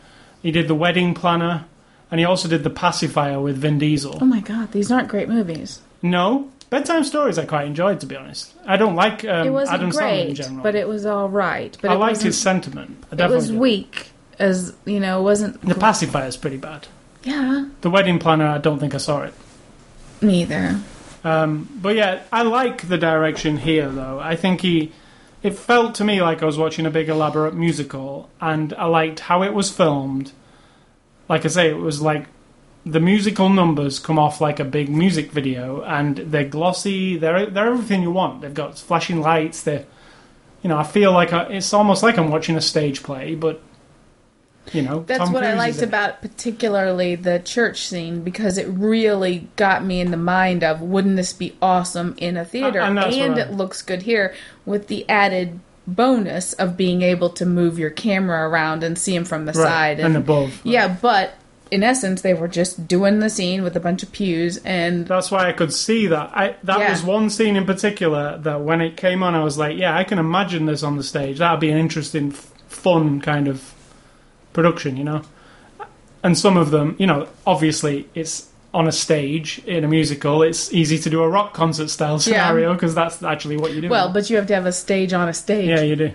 He did The Wedding Planner, and he also did The Pacifier with Vin Diesel. Oh my god, these aren't great movies. No, bedtime stories I quite enjoyed, to be honest. I don't like um, it wasn't Adam Sandler in general, but it was all right. But I liked his sentiment. It was did. weak, as you know, it wasn't. The Pacifier is pretty bad. yeah, The Wedding Planner, I don't think I saw it. neither. Um, but yeah, I like the direction here, though. I think he. It felt to me like I was watching a big elaborate musical, and I liked how it was filmed. Like I say, it was like the musical numbers come off like a big music video, and they're glossy. They're they're everything you want. They've got flashing lights. They're you know, I feel like I, it's almost like I'm watching a stage play, but you know, That's Tom what I Cruise is liked about particularly the church scene because it really got me in the mind of wouldn't this be awesome in a theater? and and it looks good here with the added bonus of being able to move your camera around and see him from the right, side and above. Yeah, but in essence, they were just doing the scene with a bunch of pews, and That's why I could see that. I that Yeah. was one scene in particular that when it came on, I was like, yeah, I can imagine this on the stage. That'd be an interesting, f- fun kind of production, you know. And some of them, you know, obviously it's on a stage in a musical. It's easy to do a rock concert style scenario because that's actually what you do. well, but you have to have a stage on a stage. yeah, you do.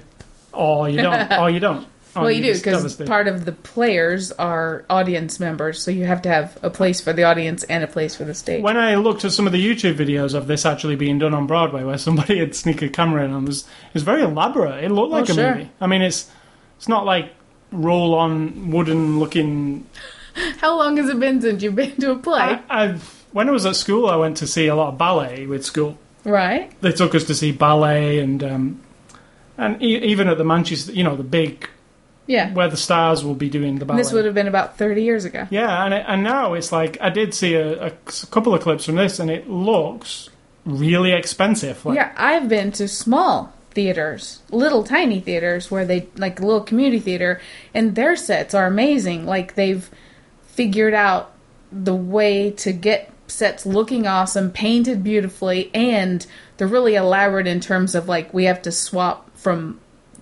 Or you don't. or you don't. Or well, you, do just have a because part of the players are audience members, so you have to have a place for the audience and a place for the stage. When I looked at some of the YouTube videos of this actually being done on Broadway, where somebody had sneak a camera in, and it was it was very elaborate. It looked like Oh, a sure. movie. I mean, it's it's not like roll on wooden looking. How long has it been since you've been to a play? I, I when I was at school, I went to see a lot of ballet with school. right? They took us to see ballet and um, and e- even at the Manchester, you know, the big Yeah. where the stars will be doing the ballet. This would have been about 30 years ago. Yeah, and it, and now it's like I did see a, a couple of clips from this, and it looks really expensive. Like, Yeah, I've been to small theaters, little tiny theaters where they like a little community theater, and their sets are amazing. Like they've figured out the way to get sets looking awesome, painted beautifully, and they're really elaborate in terms of like we have to swap from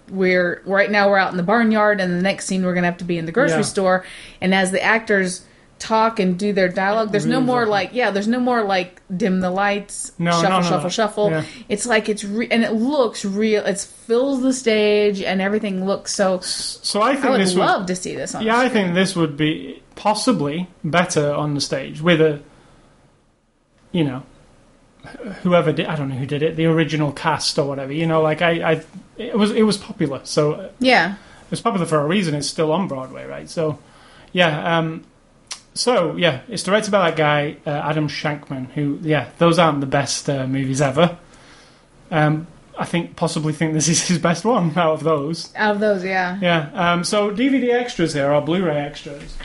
we're right now we're out in the barnyard and the next scene we're gonna have to be in the grocery Yeah. store and as the actors talk and do their dialogue there's no more like yeah there's no more like dim the lights No, shuffle no, no, shuffle shuffle Yeah. it's like it's re- and it looks real it fills the stage and everything looks so So I think i would this love would. to see this on Yeah, I think this would be possibly better on the stage with a, you know, whoever did. I don't know who did it. The original cast or whatever. You know, like I, I it was it was popular. So yeah, it was popular for a reason. It's still on Broadway, right? So, yeah. Um, so yeah, it's directed by that guy uh, Adam Shankman. Who, yeah, those aren't the best uh, movies ever. Um, I think possibly think this is his best one out of those. out of those yeah Yeah. Um, so DVD extras here are Blu-ray extras,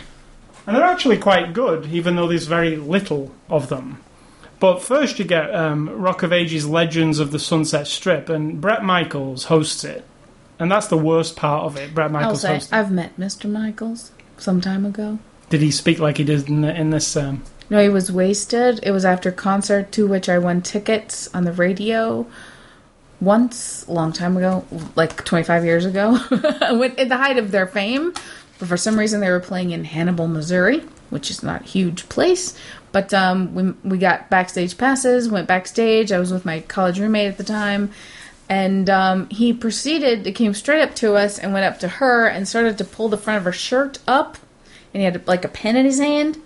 and they're actually quite good, even though there's very little of them. But first, you get um, Rock of Ages: Legends of the Sunset Strip, and Bret Michaels hosts it, and that's the worst part of it. Bret i'll Michaels say hosts. i've met mr michaels some time ago Did he speak like he did in, the, in this? Um, no he was wasted it was after concert to which i won tickets on the radio once a long time ago like 25 years ago when, at the height of their fame but for some reason they were playing in hannibal missouri which is not a huge place. But um, we, we got backstage passes went backstage. I was with my college roommate at the time. And um, he proceeded he came straight up to us and went up to her and started to pull the front of her shirt up. And he had like a pen in his hand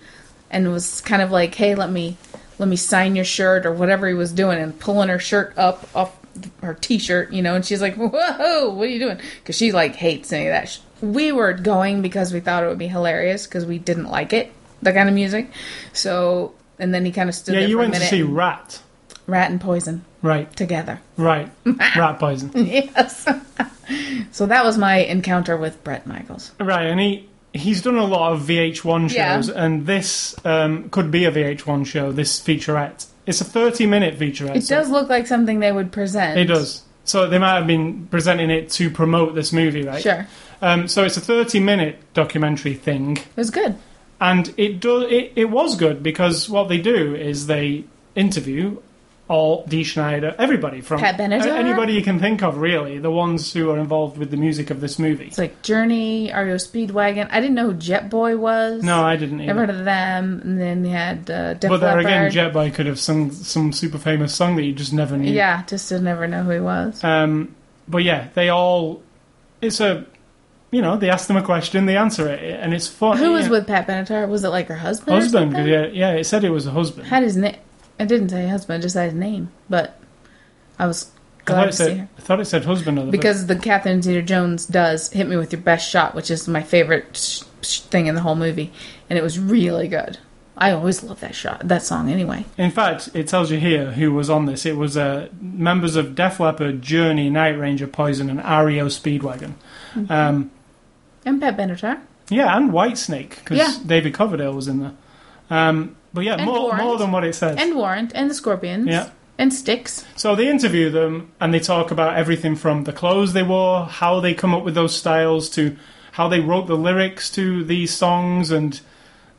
and was kind of like hey let me let me sign your shirt or whatever he was doing and pulling her shirt up off her t-shirt you know? And she's like whoa what are you doing? Because she like hates any of that we were going because we thought it would be hilarious because we didn't like it that kind of music so and then he kind of stood yeah, there you for a went to see Ratt, rat and poison right? together Right, Rat Poison. yes so that was my encounter with bret michaels Right, and he he's done a lot of VH1 Yeah. shows, and this um, could be a VH1 show. This featurette. It's a 30-minute featurette. It so- does look like something they would present. It does. So they might have been presenting it to promote this movie, right? Sure. Um, so it's a 30-minute documentary thing, It was good. and it do it, it was good because what they do is they interview all Dee Snider, everybody from Pat Benatar? anybody you can think of, really, the ones who are involved with the music of this movie. It's like Journey, REO Speedwagon. I didn't know who Jet Boy was. No, I didn't. Never Either. heard of them. And then you had uh, Def But there again, Jet Boy could have sung some super famous song that you just never knew. Yeah, just to never know who he was. Um, but yeah, they all. It's a, you know, they ask them a question, they answer it, and it's fun. Who was with Pat Benatar? Was it like her husband? husband? Yeah, yeah, it said it was a husband. Had his name. I didn't say husband. I just had his name. But I was I thought, glad it to see her. I thought it said husband the Because the Catherine Zeta-Jones does "Hit Me with Your Best Shot," which is my favorite sh- sh- thing in the whole movie, and it was really good. I always love that shot, that song. Anyway, In fact, it tells you here who was on this. It was uh, members of Def Leppard, Journey, Night Ranger, Poison, and REO Speedwagon. Mm-hmm. Um, and Pat Benatar. yeah, and Whitesnake because Yeah. David Coverdale was in there. Um, but yeah, And more Warrant. more than what it says. and Warrant and the Scorpions. Yeah. And Styx. So they interview them and they talk about everything from the clothes they wore, how they come up with those styles, to how they wrote the lyrics to these songs, and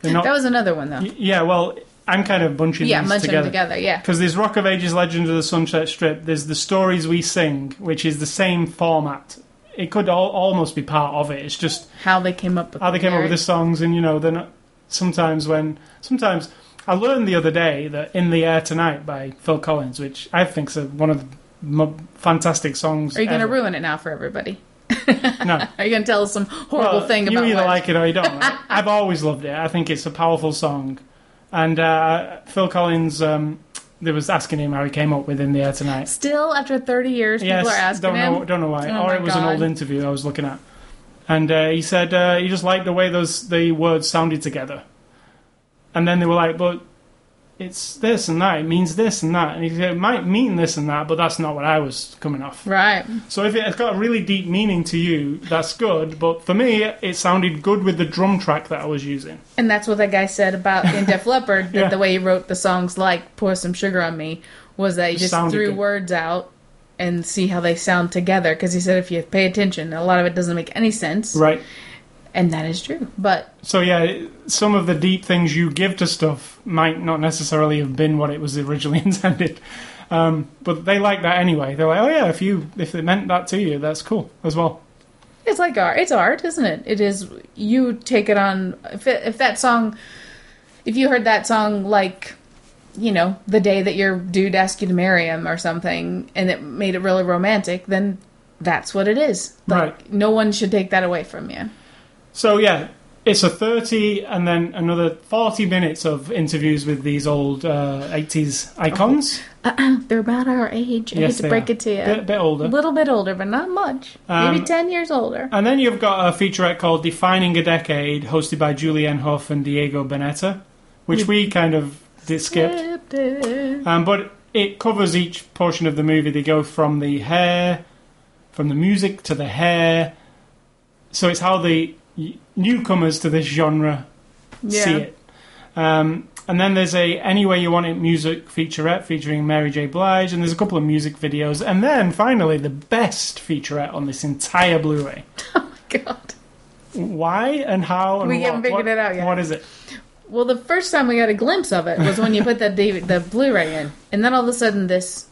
not. That was another one though. Yeah, well, I'm kind of bunching yeah, these munching together. them together. Yeah. Because there's Rock of Ages, Legend of the Sunset Strip. There's the stories we sing, which is the same format. It could al- almost be part of it. It's just How they came up with how they came up with the songs, and you know, they're. Sometimes when sometimes I learned the other day that "In the Air Tonight" by Phil Collins, which I think is one of the mo- fantastic songs. Are you going to ruin it now for everybody? No. Are you going to tell us some horrible Well, thing about? you either what- like it or you don't. right? I've always loved it. I think it's a powerful song. And uh, Phil Collins, um, they was asking him how he came up with "In the Air Tonight." Still, after 30 years, yes, people are asking don't him. know, don't know why. Oh or it was an old interview I was looking at, and uh, he said uh, he just liked the way those the words sounded together. And then they were like, "But it's this and that. It means this and that." And "It might mean this and that, but that's not what I was coming off." Right. So if it's got a really deep meaning to you, that's good. But for me, it sounded good with the drum track that I was using. And that's what that guy said about in Def Leppard, that Yeah. the way he wrote the songs like Pour Some Sugar on Me was that he just Sounded threw good. words out and see how they sound together. Because he said if you pay attention, a lot of it doesn't make any sense. Right. And that is true. But So yeah, some of the deep things you give to stuff might not necessarily have been what it was originally intended. Um, but they like that anyway. They're like, oh yeah, if you if it meant that to you, that's cool as well. it's like art. It's art, isn't it? It is. You take it on. If, it, if that song, if you heard that song like, you know, the day that your dude asked you to marry him or something, and it made it really romantic, then that's what it is. Like, Right. No one should take that away from you. So yeah, it's a thirty and then another forty minutes of interviews with these old uh, eighties icons. Uh-uh, they're about our age. I Yes, hate to break are. it to you. Bit, bit older. A little bit older, but not much. Maybe Um, 10 years older. And then you've got a featurette called Defining a Decade, hosted by Julianne Hough and Diego Boneta, which we kind of. Skipped. Um, but it covers each portion of the movie. They go from the hair, from the music to the hair. So it's how the newcomers to this genre see it. Um, and then there's a Any Way You Want It music featurette featuring Mary J. Blige, and there's a couple of music videos. And then finally, the best featurette on this entire Blu-ray. Oh my god. Why and how and We what, haven't figured what- it out yet. What is it? Well, the first time we got a glimpse of it was when you put that DVD, the Blu-ray in, and then all of a sudden this.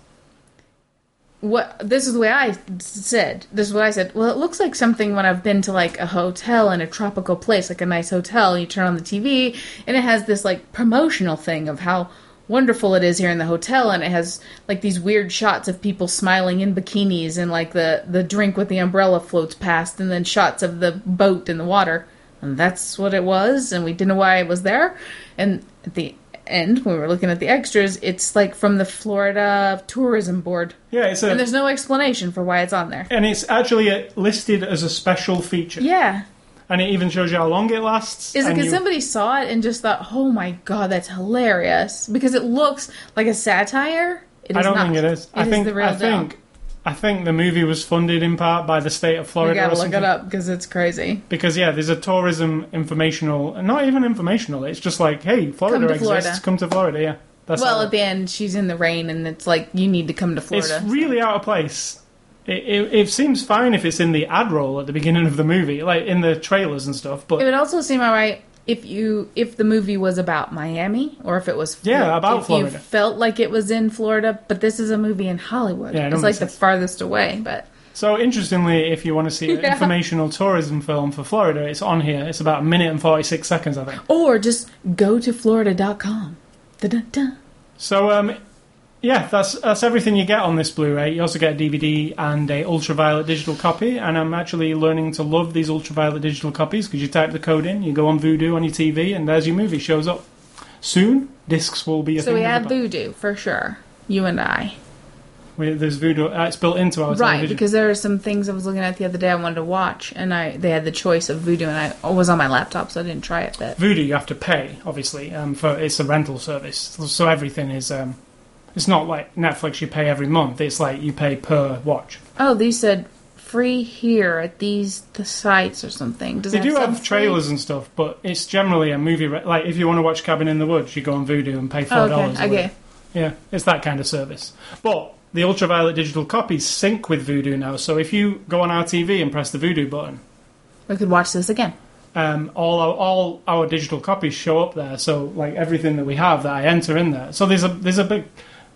What this is the way I said. This is what I said. Well, it looks like something when I've been to like a hotel in a tropical place, like a nice hotel. You turn on the TV, and it has this like promotional thing of how wonderful it is here in the hotel, and it has like these weird shots of people smiling in bikinis, and like the the drink with the umbrella floats past, and then shots of the boat in the water. And that's what it was, and we didn't know why it was there. And at the end, when we were looking at the extras, it's like from the Florida Tourism Board. Yeah, it's a And there's no explanation for why it's on there. and it's actually uh, listed as a special feature. Yeah. and it even shows you how long it lasts. Is it and because you- somebody saw it and just thought, oh my god, that's hilarious? Because it looks like a satire? It I don't not. think it is. I is think the real I deal. think I think the movie was funded in part by the state of Florida. gotta or look it up because it's crazy. Because yeah, there's a tourism informational, not even informational. It's just like, hey, Florida to exists. Florida. Come to Florida. Yeah, that's well, at the end, she's in the rain, and it's like you need to come to Florida. It's really out of place. It, it, it seems fine if it's in the ad roll at the beginning of the movie, like in the trailers and stuff. But it would also seem alright if you if the movie was about Miami or if it was Yeah, about if Florida. You felt like it was in Florida, but this is a movie in Hollywood. Yeah, it it's like the farthest away. But so interestingly, if you want to see an Yeah. informational tourism film for Florida, it's on here. It's about a minute and forty six seconds, I think. or just go to Florida.com. Da-da-da. So um, yeah, that's that's everything you get on this Blu-ray. You also get a DVD and a ultraviolet digital copy. And I'm actually learning to love these ultraviolet digital copies because you type the code in, you go on Vudu on your TV, and there's your movie shows up. Soon, discs will be a So we have. Vudu for sure. You and I. We- There's Vudu. Uh, it's built into our Right, television. because there are some things I was looking at the other day I wanted to watch, and I they had the choice of Vudu, and I was on my laptop, so I didn't try it. But Vudu, you have to pay, obviously, um, for it's a rental service. So everything is. Um, it's not like Netflix. You pay every month. It's like you pay per watch. oh, these said free here at these the sites or something. Does They do have free? trailers and stuff, but it's generally a movie. Re- like if you want to watch Cabin in the Woods, you go on Vudu and pay Oh, four okay, dollars. okay. Yeah, it's that kind of service. But the ultraviolet digital copies sync with Vudu now. So if you go on our TV and press the Vudu button, We could watch this again. um, all our, all our digital copies show up there. So like everything that we have that I enter in there. So there's a there's a big.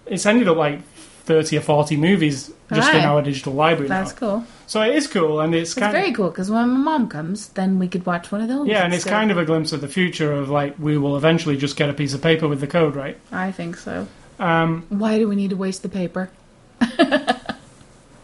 It's ended up like thirty or forty movies just in our digital library That's now. cool. So it is cool, and it's It's kind very cool because when my mom comes, then we could watch one of those. yeah, and it's kind of a glimpse of the future of like we will eventually just get a piece of paper with the code, right? I think so. Um, Why do we need to waste the paper?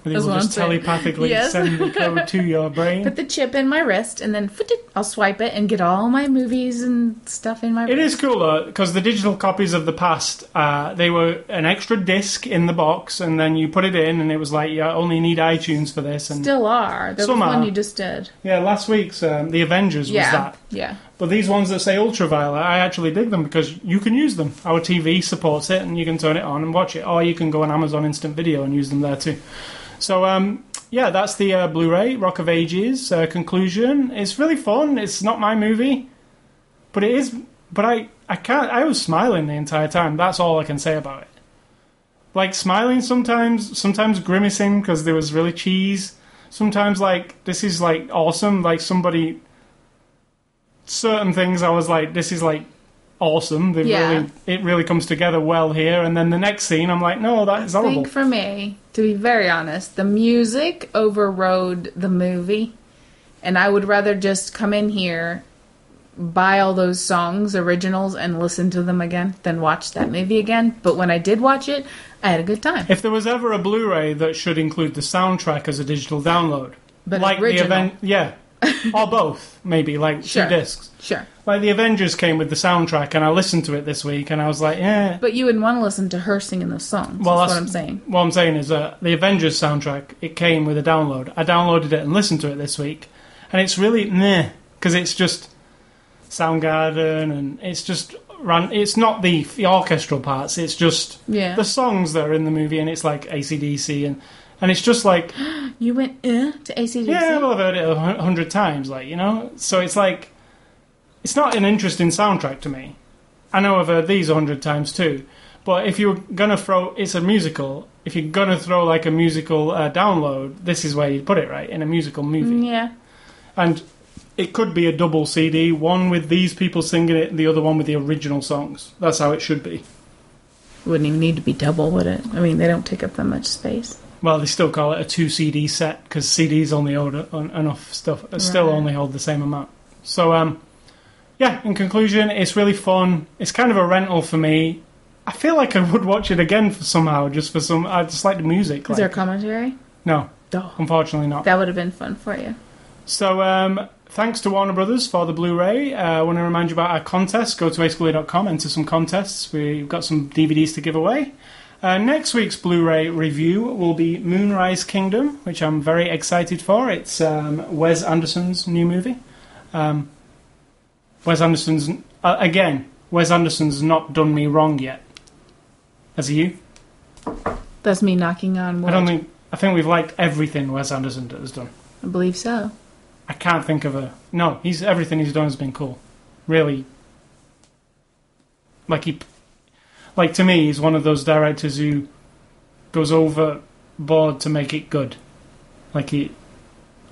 they That's will just telepathically Yes. send the code to your brain. Put the chip in my wrist, and then I'll swipe it and get all my movies and stuff in my. It wrist. is cool though, because the digital copies of the past, uh, they were an extra disc in the box, and then you put it in, and it was like you only need iTunes for this. And Still are. The Some one you just did. yeah, last week's um, the Avengers was that. Yeah. But these ones that say ultraviolet, I actually dig them because you can use them. Our TV supports it, and you can turn it on and watch it, or you can go on Amazon Instant Video and use them there too. So um, yeah, that's the uh, Blu-ray Rock of Ages uh, conclusion. It's really fun. It's not my movie, but it is. But I, I can't. I was smiling the entire time. That's all I can say about it. Like smiling sometimes, sometimes grimacing because there was really cheese. Sometimes like this is like awesome. Like somebody certain things I was like, this is like awesome. They Yeah. really, it really comes together well here. And then the next scene, I'm like, no, that is I horrible. think for me, to be very honest, the music overrode the movie, and I would rather just come in here, buy all those songs, originals, and listen to them again than watch that movie again. But when I did watch it, I had a good time. If there was ever a Blu-ray that should include the soundtrack as a digital download, But like original. the event, yeah, or both, maybe like Sure. two discs. Sure, Like the Avengers came with the soundtrack, and I listened to it this week, and I was like, yeah. but you wouldn't want to listen to her singing those songs. Well, that's what I'm saying. What I'm saying is that the Avengers soundtrack it came with a download. I downloaded it and listened to it this week, and it's really meh because it's just Soundgarden and it's just run. It's not the, the orchestral parts. It's just Yeah, the songs that are in the movie, and it's like ACDC and and it's just like you went uh, to ACDC. yeah, well, I've heard it a hundred times, like you know. So it's like it's not an interesting soundtrack to me. I know I've heard these a hundred times too, but if you're gonna throw, it's a musical. If you're gonna throw like a musical uh, download, this is where you put it, right? In a musical movie, yeah. and it could be a double CD, one with these people singing it, and the other one with the original songs. That's how it should be. Wouldn't even need to be double, would it? I mean, they don't take up that much space. Well, they still call it a two CD set because CDs only hold en- enough stuff. uh, Still only hold the same amount. So, um, yeah. In conclusion, it's really fun. It's kind of a rental for me. I feel like I would watch it again for somehow, just for some. I just like the music. Is like- there commentary? no, Oh, unfortunately not. that would have been fun for you. So, um, thanks to Warner Brothers for the Blu-ray. Uh, I want to remind you about our contest. Go to aschoolie.com, enter some contests. We've got some DVDs to give away. Uh, next week's Blu-ray review will be Moonrise Kingdom, which I'm very excited for. It's um, Wes Anderson's new movie. Um, Wes Anderson's uh, again. Wes Anderson's not done me wrong yet. Has he you? That's me knocking on wood. I don't think. I think we've liked everything Wes Anderson has done. I believe so. I can't think of a no. He's everything he's done has been cool. Really, like he, like to me, he's one of those directors who goes overboard to make it good. Like he,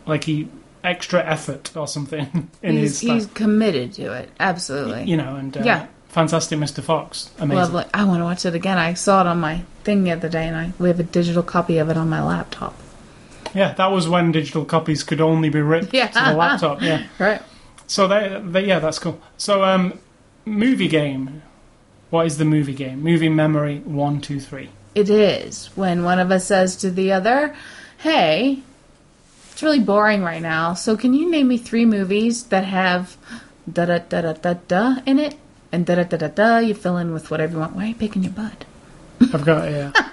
like he extra effort or something in he's, his stuff. he's committed to it. Absolutely. you know, and uh, Yeah. Fantastic Mr. Fox, amazing. Lovely. I want to watch it again. I saw it on my thing the other day, and I we have a digital copy of it on my laptop. Yeah, that was when digital copies could only be ripped Yeah. to the laptop. Yeah. Right. So that, that yeah, that's cool. So um, movie game. What is the movie game? Movie memory one, two, three. It is when one of us says to the other, "Hey, it's really boring right now. So can you name me three movies that have da da da da da da in it?" And da da da da da. You fill in with whatever you want. Why are you picking your butt? I've got yeah.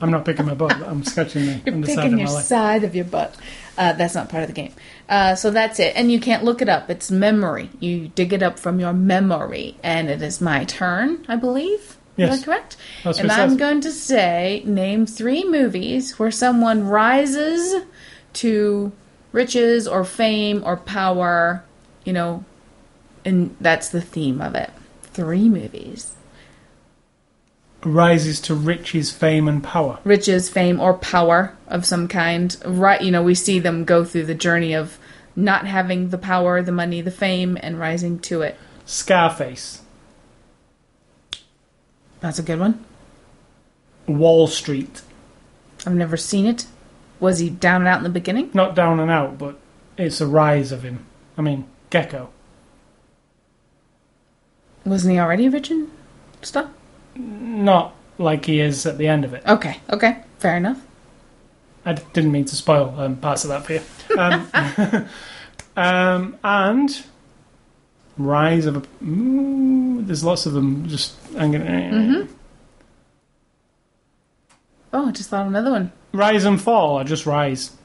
I'm not picking my butt. I'm sketching the You're underside picking of your my leg. side of your butt. Uh, that's not part of the game. Uh, so that's it. And you can't look it up. It's memory. You dig it up from your memory. And it is my turn, I believe. Yes. Is that correct? That's and I'm going to say, name three movies where someone rises to riches or fame or power, you know, and that's the theme of it. Three movies. Rises to riches, fame, and power. riches, fame, or power of some kind. Right, you know, we see them go through the journey of not having the power, the money, the fame, and rising to it. Scarface. That's a good one. Wall Street. I've never seen it. Was he down and out in the beginning? Not down and out, but it's a rise of him. I mean, Gekko. Wasn't he already rich and stuff? Not like he is at the end of it. Okay, okay, fair enough. I d- didn't mean to spoil um, parts of that for you. Um, um, and Rise of a. Mm, there's lots of them. Just I'm gonna. Mm-hmm. Oh, I just thought of another one. Rise and fall, or just rise.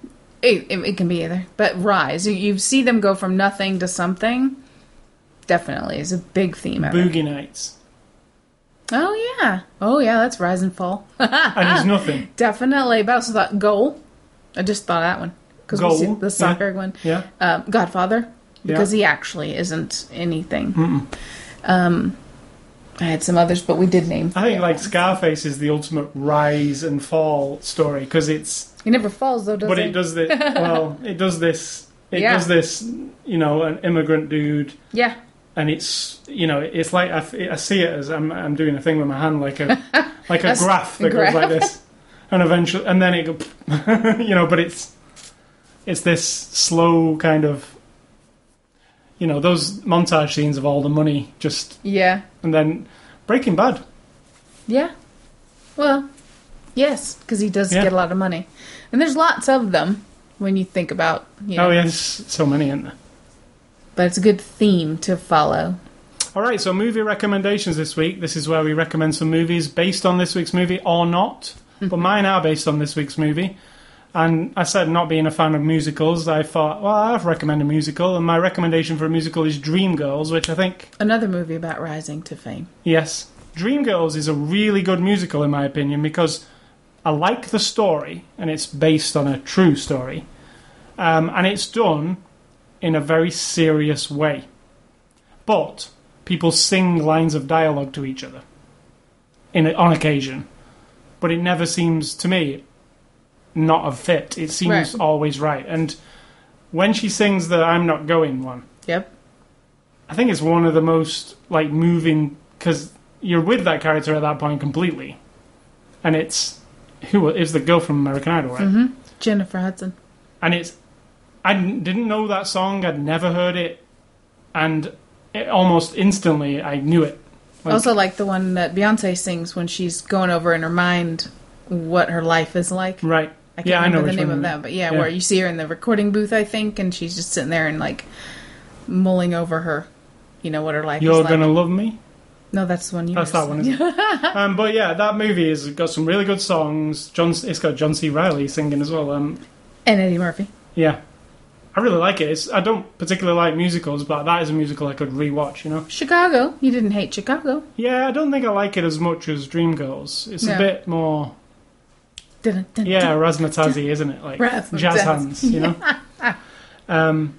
It, it, it can be either, but rise. You, you see them go from nothing to something. Definitely is a big theme. Boogie Nights. Oh yeah, oh yeah, that's rise and fall. And he's nothing. Definitely, but I also thought goal. I just thought that one because we see Goal, the soccer one. Yeah. Um, Godfather because Yeah. he actually isn't anything. Um, I had some others, but we did name. I think like them. Scarface is the ultimate rise and fall story because it's. he never falls though, does but he? it does this. well, it does this. It Yeah. does this. You know, an immigrant dude Yeah, and it's you know it's like I see it as I'm I'm doing a thing with my hand like a like a graph that graph. goes like this, and eventually and then it go you know, but it's it's this slow kind of you know those montage scenes of all the money just yeah, and then Breaking Bad. yeah. Well, yes, because he does Yeah. get a lot of money, and there's lots of them when you think about. You oh, know, Oh yes, so many in there. But it's a good theme to follow. All right, so movie recommendations this week. This is where we recommend some movies based on this week's movie or not. But mine are based on this week's movie. And I said, not being a fan of musicals, I thought, well, I've recommended a musical. And my recommendation for a musical is Dreamgirls, which I think, Another movie about rising to fame. yes, Dreamgirls is a really good musical, in my opinion, because I like the story and it's based on a true story. Um, and it's done in a very serious way. But people sing lines of dialogue to each other in on occasion, but it never seems to me not a fit. It seems Right. always right. And when she sings the "I'm not going" one, Yep. I think it's one of the most like moving because you're with that character at that point completely, and it's who is the girl from American Idol, right? hmm Jennifer Hudson. and it's I didn't know that song. I'd never heard it, and it, almost instantly I knew it. Like- also, like the one that Beyonce sings when she's going over in her mind what her life is like. Right? I can't yeah, I know remember the name of that, but yeah, Yeah. where you see her in the recording booth, I think, and she's just sitting there and like mulling over her, you know, what her life is like. You're gonna love me. No, that's the one you. That's that one, saying. isn't it? um, but yeah, that movie has got some really good songs. John, it's got John C. Reilly singing as well. Um, and Eddie Murphy. yeah, I really like it. It's, I don't particularly like musicals, but that is a musical I could rewatch. You know. Chicago. You didn't hate Chicago. Yeah, I don't think I like it as much as Dreamgirls. It's No. a bit more Dun, dun, Yeah, razzmatazzy, isn't it? Like Razzmatazz. jazz hands, you know. um,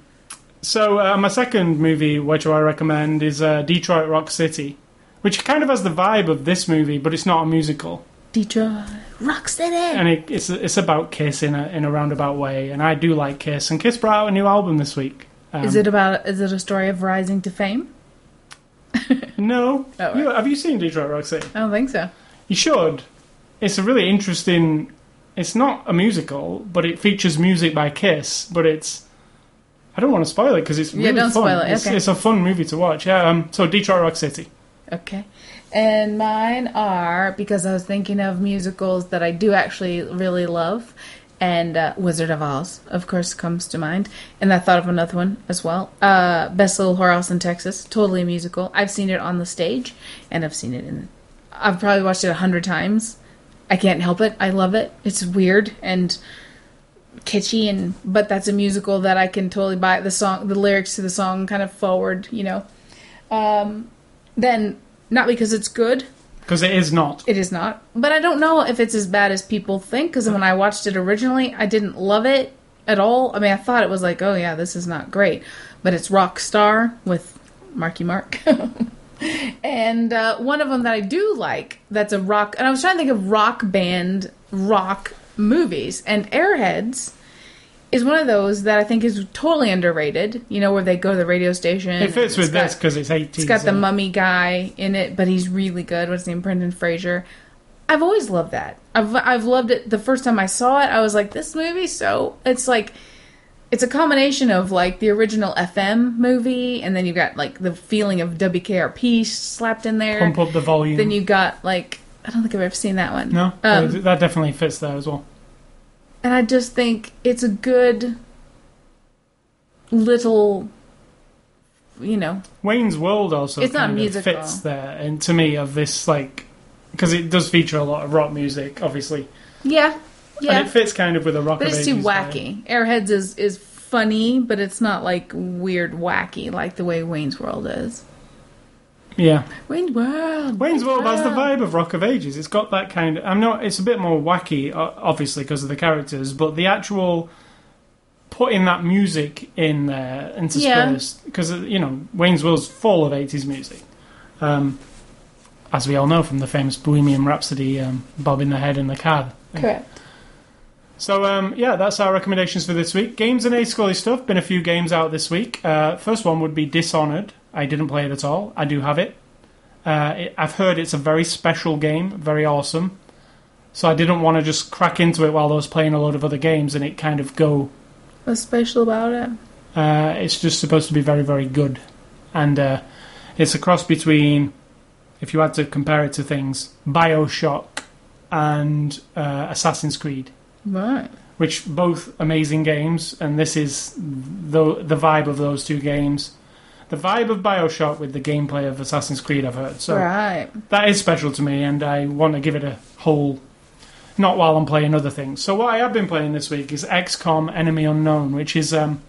so uh, my second movie, which I recommend, is uh, Detroit Rock City, which kind of has the vibe of this movie, but it's not a musical, Detroit, Rock City. and it, it's it's about Kiss in a in a roundabout way. And I do like Kiss, and Kiss brought out a new album this week. Um, is it about? Is it a story of rising to fame? No. Oh, right. You- have you seen Detroit Rock City? I don't think so. You should. It's a really interesting. It's not a musical, but it features music by Kiss. But it's. I don't want to spoil it because it's Yeah, really don't fun. spoil it, It's, okay. it's a fun movie to watch. Yeah. Um. So Detroit Rock City. Okay. And mine are because I was thinking of musicals that I do actually really love. And uh, Wizard of Oz, of course, comes to mind. And I thought of another one as well. Uh, Best Little Whorehouse in Texas, totally a musical. I've seen it on the stage, and I've seen it in. I've probably watched it a hundred times. I can't help it. I love it. It's weird and kitschy, and but that's a musical that I can totally buy. The song, the lyrics to the song, kind of forward, you know. Um, then not because it's good. Because it is not. it is not. But i don't know if it's as bad as people think because when i watched it originally i didn't love it at all. I mean i thought it was like oh yeah this is not great. But it's rock star with marky mark. And uh, one of them that i do like that's a rock and i was trying to think of rock band rock movies. And airheads is one of those that i think is totally underrated you know where they go to the radio station It fits with got- this because it's 18. it's got the mummy guy in it, but he's really good. What's his name? Brendan Fraser. I've always loved that. I've I've loved it. The first time I saw it, I was like, this movie. So it's like, it's a combination of like the original FM movie, and then you've got like the feeling of WKRP slapped in there. Pump up the volume. Then you got like I don't think I've ever seen that one. No? Um, that definitely fits there as well. And I just think it's a good little, you know, Wayne's World also It's not musical. fits there, and to me, of this, like. Because it does feature a lot of rock music, obviously. yeah, yeah. And it fits kind of with a rock But it's too wacky. Airheads is is funny, but it's not like weird wacky like the way Wayne's World is. Yeah. Wayne's World. Wayne's World has the vibe of Rock of Ages. It's got that kind of. I'm not. It's a bit more wacky, obviously, because of the characters, but the actual putting that music in there interspersed because you know Wayne's World's full of 80s music, um, as we all know from the famous Bohemian Rhapsody, um, "Bob in the Head" in the cab. Correct. So um, yeah, that's our recommendations for this week. Games and A Scully stuff. Been a few games out this week. Uh, first one would be Dishonored. I didn't play it at all. I do have it. Uh, it. I've heard it's a very special game, very awesome. So I didn't want to just crack into it while I was playing a load of other games and it kind of go. What's special about it? Uh, it's just supposed to be very, very good, and uh, it's a cross between, if you had to compare it to things, Bioshock and uh, Assassin's Creed. Right. which both amazing games, and this is the the vibe of those two games. The vibe of Bioshock with the gameplay of Assassin's Creed, I've heard. So right. that is special to me, and I want to give it a whole. Not while I'm playing other things. So what I have been playing this week is XCOM: Enemy Unknown, which is um.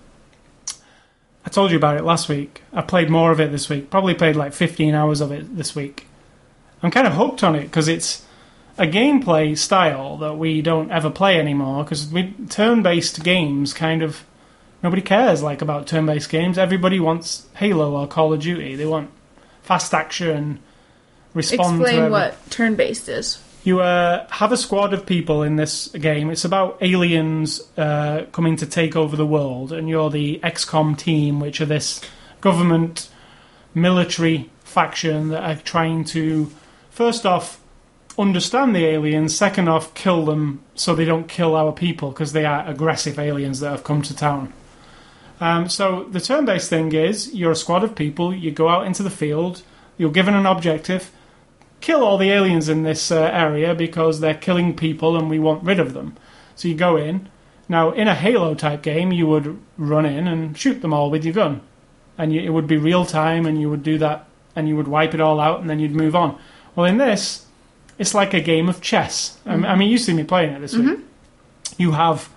I told you about it last week. I played more of it this week. Probably played like 15 hours of it this week. I'm kind of hooked on it because it's a gameplay style that we don't ever play anymore because we turn-based games kind of nobody cares like about turn-based games. Everybody wants Halo or Call of Duty. They want fast action, respond Explain what turn based is. you uh, have a squad of people in this game. It's about aliens uh, coming to take over the world, and you're the XCOM team, which are this government military faction that are trying to, first off, understand the aliens, second off, kill them so they don't kill our people because they are aggressive aliens that have come to town. Um, so the turn-based thing is you're a squad of people. You go out into the field. You're given an objective kill all the aliens in this uh, area because they're killing people and we want rid of them. So you go in. Now, in a Halo type game, you would run in and shoot them all with your gun. And you, it would be real time and you would do that and you would wipe it all out and then you'd move on. Well, in this, it's like a game of chess. I mean- I mean, you see me playing it this week. You have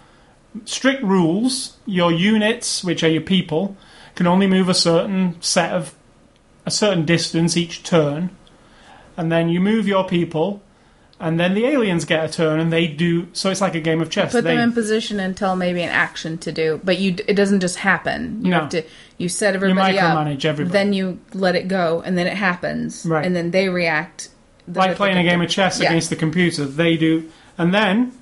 strict rules. Your units, which are your people, can only move a certain set of a certain distance each turn and then you move your people and then the aliens get a turn, and they do. So it's like a game of chess. Put they, them in position until maybe an action to do, but you it doesn't just happen. You No. have to you set everybody up, micromanage everybody. then you let it go, and then it happens, Right. and then they react. like playing a game of chess Yeah. against the computer. They do, and then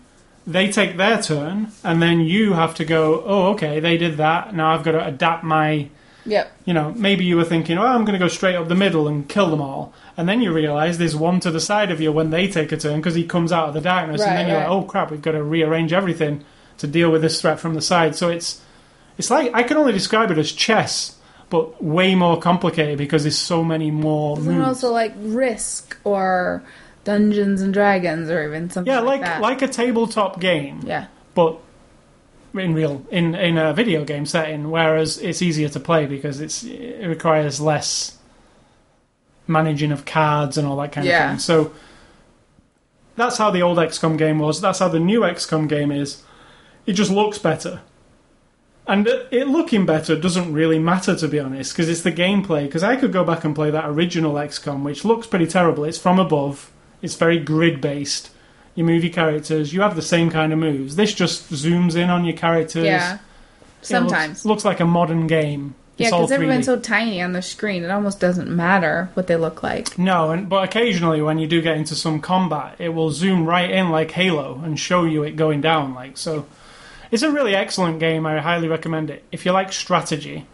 they take their turn, and then you have to go. Oh, okay, they did that. Now I've got to adapt my. Yep. You know, maybe you were thinking, oh, I'm going to go straight up the middle and kill them all, and then you realise there's one to the side of you when they take a turn because he comes out of the darkness, and Right, then you're like, oh crap, we've got to rearrange everything to deal with this threat from the side. So it's it's like I can only describe it as chess, but way more complicated because there's so many more And also like Risk or Dungeons and Dragons or even something yeah, like, like like a tabletop game. yeah. but in real in in a video game setting whereas it's easier to play because it's it requires less managing of cards and all that kind Yeah. of thing. So that's how the old XCOM game was. That's how the new XCOM game is. It just looks better. And it, it looking better doesn't really matter to be honest because it's the gameplay. Because I could go back and play that original XCOM which looks pretty terrible. It's from above it's very grid based you move your characters, you have the same kind of moves. This just zooms in on your characters. Yeah. It looks- Sometimes. looks, like a modern game. yeah, It's all because everyone's so tiny on the screen, it almost doesn't matter what they look like. no, and but occasionally when you do get into some combat, it will zoom right in like Halo and show you it going down. Like so, it's a really excellent game. I highly recommend it if you like strategy.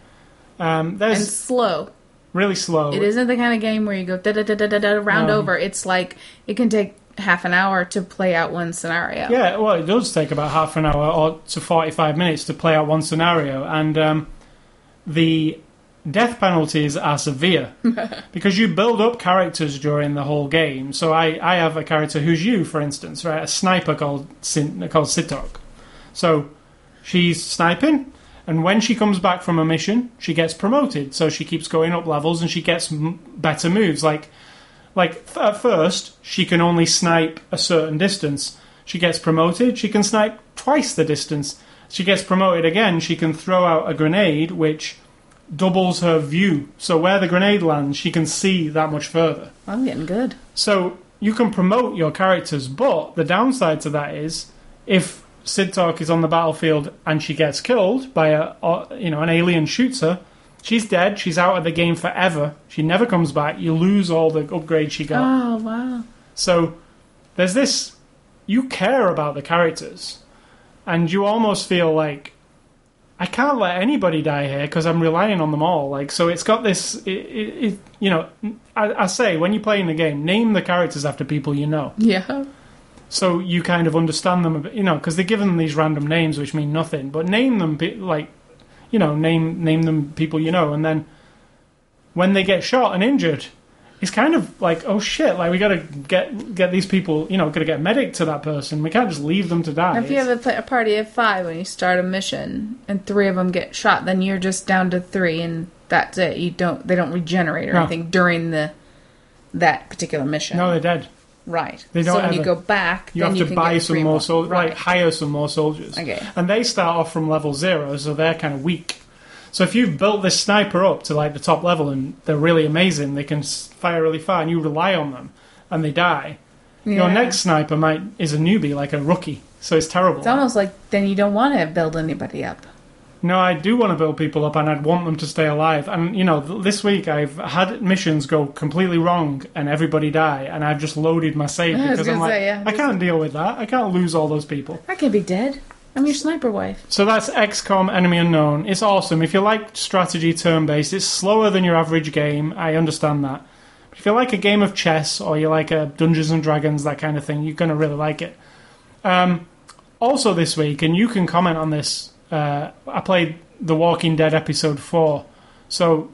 Um, And there's slow. Really slow. It isn't the kind of game where you go da da da da da da round No. over. It's like it can take half an hour to play out one scenario. Yeah, well, it does take about half an hour or to 45 minutes to play out one scenario, and um, the death penalties are severe because you build up characters during the whole game. So I, I have a character who's you, for instance, right? A sniper called Sin, called Sid Talk. So she's sniping, and when she comes back from a mission, she gets promoted. So she keeps going up levels, and she gets m- better moves. Like like f- at first, she can only snipe a certain distance. She gets promoted, she can snipe twice the distance. She gets promoted again, she can throw out a grenade which doubles her view. So where the grenade lands, she can see that much further. I'm getting good. So you can promote your characters, but the downside to that is if Sid Talk is on the battlefield and she gets killed by a, or, you know, an alien shoots her, she's dead. She's out of the game forever. She never comes back. You lose all the upgrades she got. Oh wow. So there's this. You care about the characters, and you almost feel like I can't let anybody die here because I'm relying on them all. Like so, it's got this. It, it, it, you know, I, I say when you're playing the game, name the characters after people you know, Yeah. So you kind of understand them. A bit, you know, because they're given them these random names which mean nothing, but name them like, you know, name name them people you know, and then when they get shot and injured, it's kind of like, oh shit, like we gotta get get these people, you know, gotta get a medic to that person. We can't just leave them to die. If you have a, a party of five when you start a mission and three of them get shot, then you're just down to three, and that's it. You don't they don't regenerate or No. anything during the that particular mission. no, they're dead. Right. They don't so when you go back, You have you to buy some more soldiers, Right. like hire some more soldiers. Okay. And they start off from level zero, so they're kind of weak. So if you've built this sniper up to like the top level and they're really amazing, they can fire really far, and you rely on them, and they die. Your next sniper might is a newbie, like a rookie, so it's terrible. It's almost like then you don't want to build anybody up. No, I do want to build people up, and I'd want them to stay alive. And you know, th- this week I've had missions go completely wrong, and everybody die, and I've just loaded my save I was because I'm gonna like, say, yeah, I can't deal with that. I can't lose all those people. I can't be dead. I'm your sniper wife. So that's XCOM Enemy Unknown. It's awesome. If you like strategy turn based, it's slower than your average game. I understand that. But if you like a game of chess or you like a Dungeons and Dragons, that kind of thing, you're going to really like it. Um, also, this week, and you can comment on this, uh, I played The Walking Dead episode 4. So,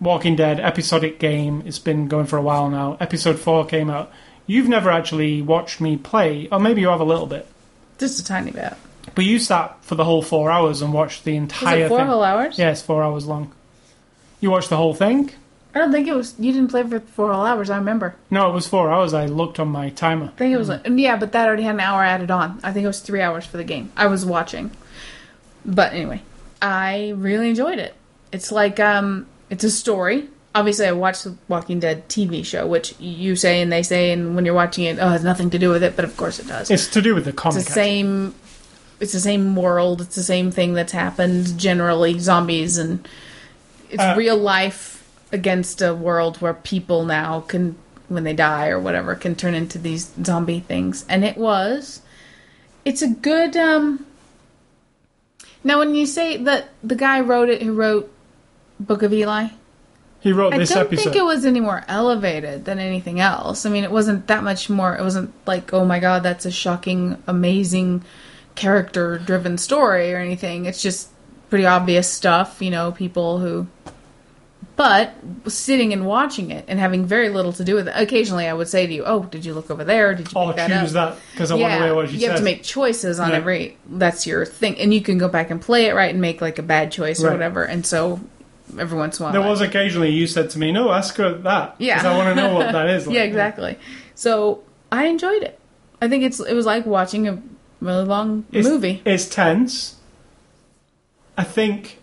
Walking Dead episodic game, it's been going for a while now. Episode 4 came out. You've never actually watched me play, or maybe you have a little bit. Just a tiny bit. But you sat for the whole four hours and watched the entire. Was it four thing. whole hours? It's four hours long. You watched the whole thing? I don't think it was. You didn't play for four whole hours. I remember. No, it was four hours. I looked on my timer. I think it was. Yeah, but that already had an hour added on. I think it was three hours for the game. I was watching. But anyway, I really enjoyed it. It's like um, it's a story. obviously I watched the Walking Dead TV show, which you say and they say, and when you're watching it, oh, it has nothing to do with it, but of course it does. It's to do with the comic. It's the same. It's the same world. It's the same thing that's happened. Generally, zombies and it's Uh, real life against a world where people now can, when they die or whatever, can turn into these zombie things. And it was. It's a good. um Now, when you say that the guy wrote it, who wrote Book of Eli, He wrote I this don't episode. think it was any more elevated than anything else. I mean, it wasn't that much more. It wasn't like, oh my god, that's a shocking, amazing, character-driven story or anything. It's just pretty obvious stuff, you know, people who. But sitting and watching it and having very little to do with it. Occasionally, I would say to you, "Oh, did you look over there? Did you that choose up?" that because I want to yeah, what she you have to make choices on Yeah. every. That's your thing, and you can go back and play it right and make like a bad choice or whatever. And so, every once in a while, there I- was occasionally you said to me, "No, ask her that." Yeah. because I want to know what that is. Like. yeah, exactly. So I enjoyed it. I think it's it was like watching a really long It's, movie. It's tense. I think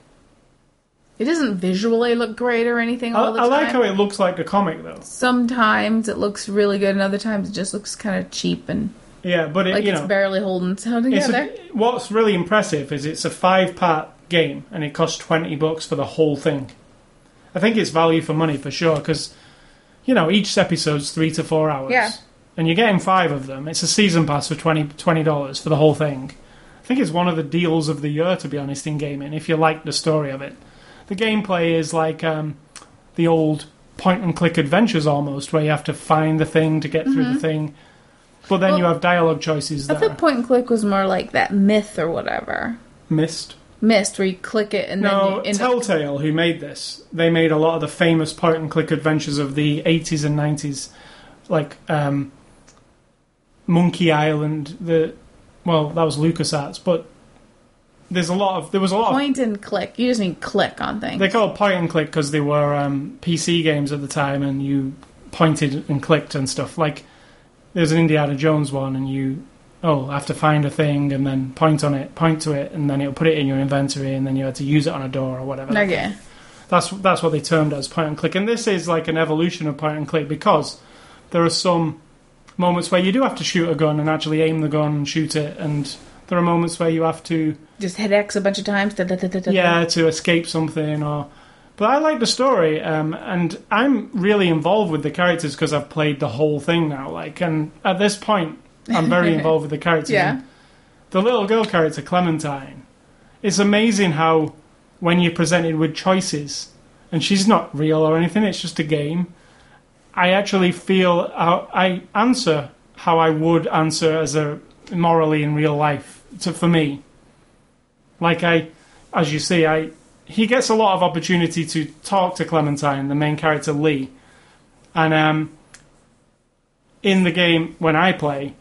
It doesn't visually look great or anything I, all the I time. like how it looks like a comic though. Sometimes it looks really good, and other times it just looks kind of cheap and Yeah, but it, like you it's know, barely holding together. a, what's really impressive is it's a five-part game and it costs twenty bucks for the whole thing. I think it's value for money for sure because you know each episode's three to four hours. Yeah. and you're getting five of them. It's a season pass for 20 dollars for the whole thing. I think it's one of the deals of the year, to be honest, in gaming. If you like the story of it, the gameplay is like um, the old point and click adventures almost, where you have to find the thing to get through the thing. But then Mm-hmm. Well, you have dialogue choices I that are point and click was more like that myth or whatever. missed. Myst, where you click it and No, then you up Telltale, who made this, they made a lot of the famous point and click adventures of the 80s and 90s, like um, Monkey Island. The well, that was LucasArts, but there's a lot of there was a lot of point and click. You just mean click on things. they called point and click because they were um, PC games at the time, and you pointed and clicked and stuff. Like there's an Indiana Jones one, and you oh have to find a thing and then point on it, point to it, and then it'll put it in your inventory, and then you had to use it on a door or whatever. okay. That's that's what they termed as point and click, and this is like an evolution of point and click because there are some moments where you do have to shoot a gun and actually aim the gun and shoot it, and there are moments where you have to Just hit X a bunch of times. da, da, da, yeah to escape something or. But I like the story, um, and I'm really involved with the characters because I've played the whole thing now. Like, and at this point, I'm very involved with the characters. Yeah. And the little girl character Clementine. It's amazing how when you're presented with choices, and she's not real or anything, it's just a game. I actually feel how I answer how I would answer as a morally in real life. To, for me, like I, as you see, I he gets a lot of opportunity to talk to Clementine, the main character Lee, and um, in the game when I play,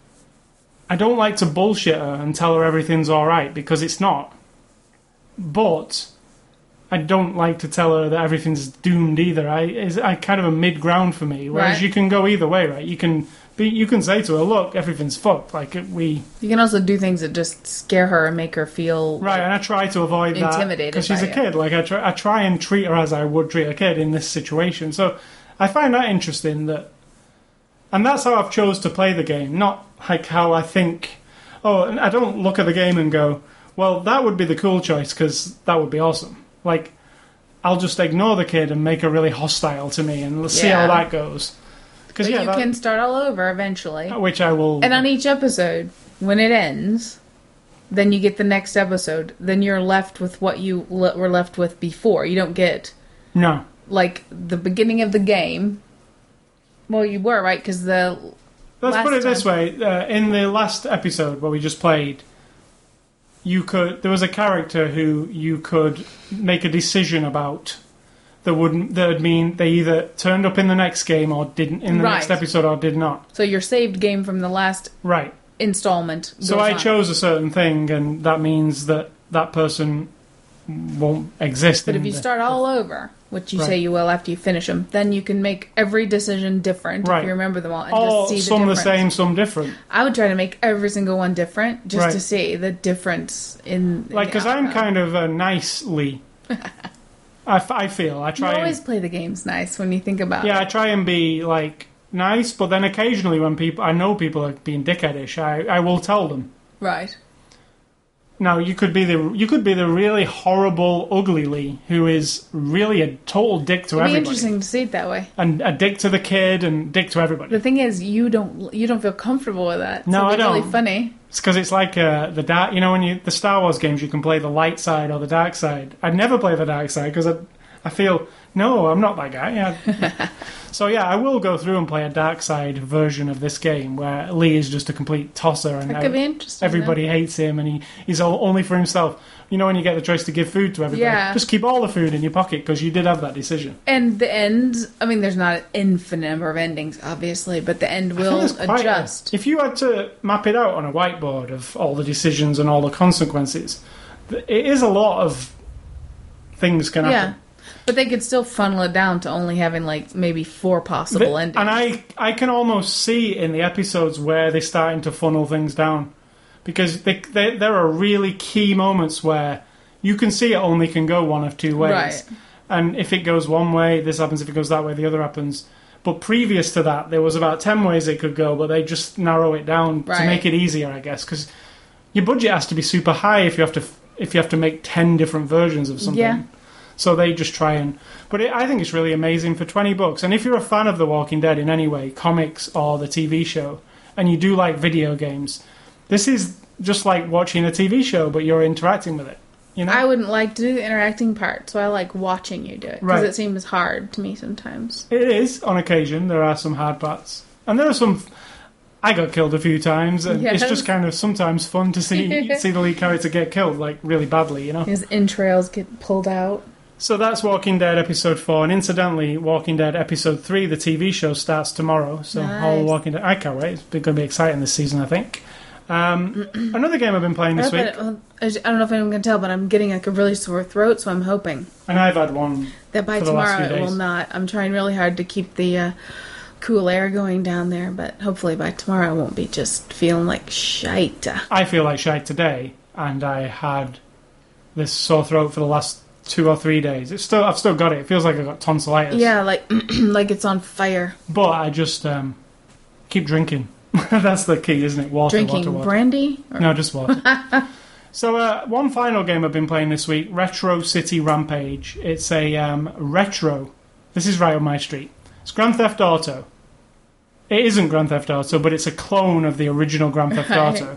I don't like to bullshit her and tell her everything's all right because it's not. But I don't like to tell her that everything's doomed either. I is I kind of a mid ground for me. Whereas Right. you can go either way, right? You can you can say to her, "Look, everything's fucked." Like we You can also do things that just scare her and make her feel right, and I try to avoid that Intimidated because she's a it. kid. Like I try, I try and treat her as I would treat a kid in this situation. So I find that interesting. That, and that's how I've chose to play the game, not like how I think. Oh, and I don't look at the game and go, "Well, that would be the cool choice because that would be awesome." Like I'll just ignore the kid and make her really hostile to me, and let's see how that goes. Because But yeah, you that- can start all over eventually. which I will. And on each episode, when it ends, then you get the next episode. Then you're left with what you le- were left with before. You don't get no, like the beginning of the game. Well, you were right because the Let's put it this way: uh, in the last episode where we just played, you could there was a character who you could make a decision about that would that would mean they either turned up in the next game or didn't in the next episode or did not. so your saved game from the last Right. installment. So goes I on. chose a certain thing, and that means that that person won't exist. But in if you the- start all over, which you Right. say you will after you finish them, then you can make every decision different Right. if you remember them all and or just see the some the same, some different. I would try to make every single one different just to Right. see the difference in. in Like, the because I'm outcome. kind of a nice Lee. I, f- I feel I try. You always and, play the games nice when you think about yeah, it. I try and be like nice, but then occasionally when people I know people are being dickheadish, I, I will tell them. Right. Now you could be the you could be the really horrible ugly Lee who is really a total dick to It'd be everybody interesting to see it that way. and a dick to the kid and dick to everybody. The thing is, you don't you don't feel comfortable with that. No, so I be Really don't. funny. It's because it's like uh, the dark. You know, when you the Star Wars games, you can play the light side or the dark side. I'd never play the dark side because I, I feel no, I'm not that guy. I- so yeah, I will go through and play a dark side version of this game where Lee is just a complete tosser and That could be interesting. everybody hates him and he, he's all, only for himself. You know, when you get the choice to give food to everybody, Yeah. just keep all the food in your pocket because you did have that decision. And the end, I mean, there's not an infinite number of endings, obviously, but the end I think will quite a- adjust. if you had to map it out on a whiteboard of all the decisions and all the consequences, th- it is a lot of things can yeah. But they could still funnel it down to only having like maybe four possible endings. and I, I can almost see in the episodes where they're starting to funnel things down, because they, they, there are really key moments where you can see it only can go one of two ways. Right. And if it goes one way, this happens. If it goes that way, the other happens. But previous to that, there was about ten ways it could go, but they just narrow it down to make it easier, I guess, because your budget has to be super high if you have to if you have to make ten different versions of something. Yeah. So they just try and. But it, I think it's really amazing for twenty bucks. And if you're a fan of The Walking Dead in any way, comics or the TV show, and you do like video games, this is just like watching a TV show, but you're interacting with it. You know, I wouldn't like to do the interacting part, so I like watching you do it because Right. it seems hard to me sometimes. It is on occasion. There are some hard parts, and there are some. I got killed a few times, and it's just kind of sometimes fun to see see the lead character get killed, like really badly, you know. His entrails get pulled out. So that's Walking Dead episode four, and incidentally, Walking Dead episode three, the TV show starts tomorrow. So all Walking Dead, I can't wait. It's going to be exciting this season, I think. Um, another game I've been playing this I, week, I I don't know if anyone can tell, but I'm getting like a really sore throat, so I'm hoping and I've had one. that by For the last tomorrow it will not. I'm trying really hard to keep the uh, cool air going down there, but hopefully by tomorrow I won't be just feeling like shite. I feel like shite today, and I had this sore throat for the last two or three days. It's still, I've still got it. It feels like I've got tonsillitis. Yeah, like like it's on fire. But I just um, keep drinking. That's the key, isn't it? Water, Drinking water, water. brandy. Or- No, just water. so, uh, one final game I've been playing this week Retro City Rampage. It's a um, retro. This is right on my street. It's Grand Theft Auto. It isn't Grand Theft Auto, but it's a clone of the original Grand Theft. Auto.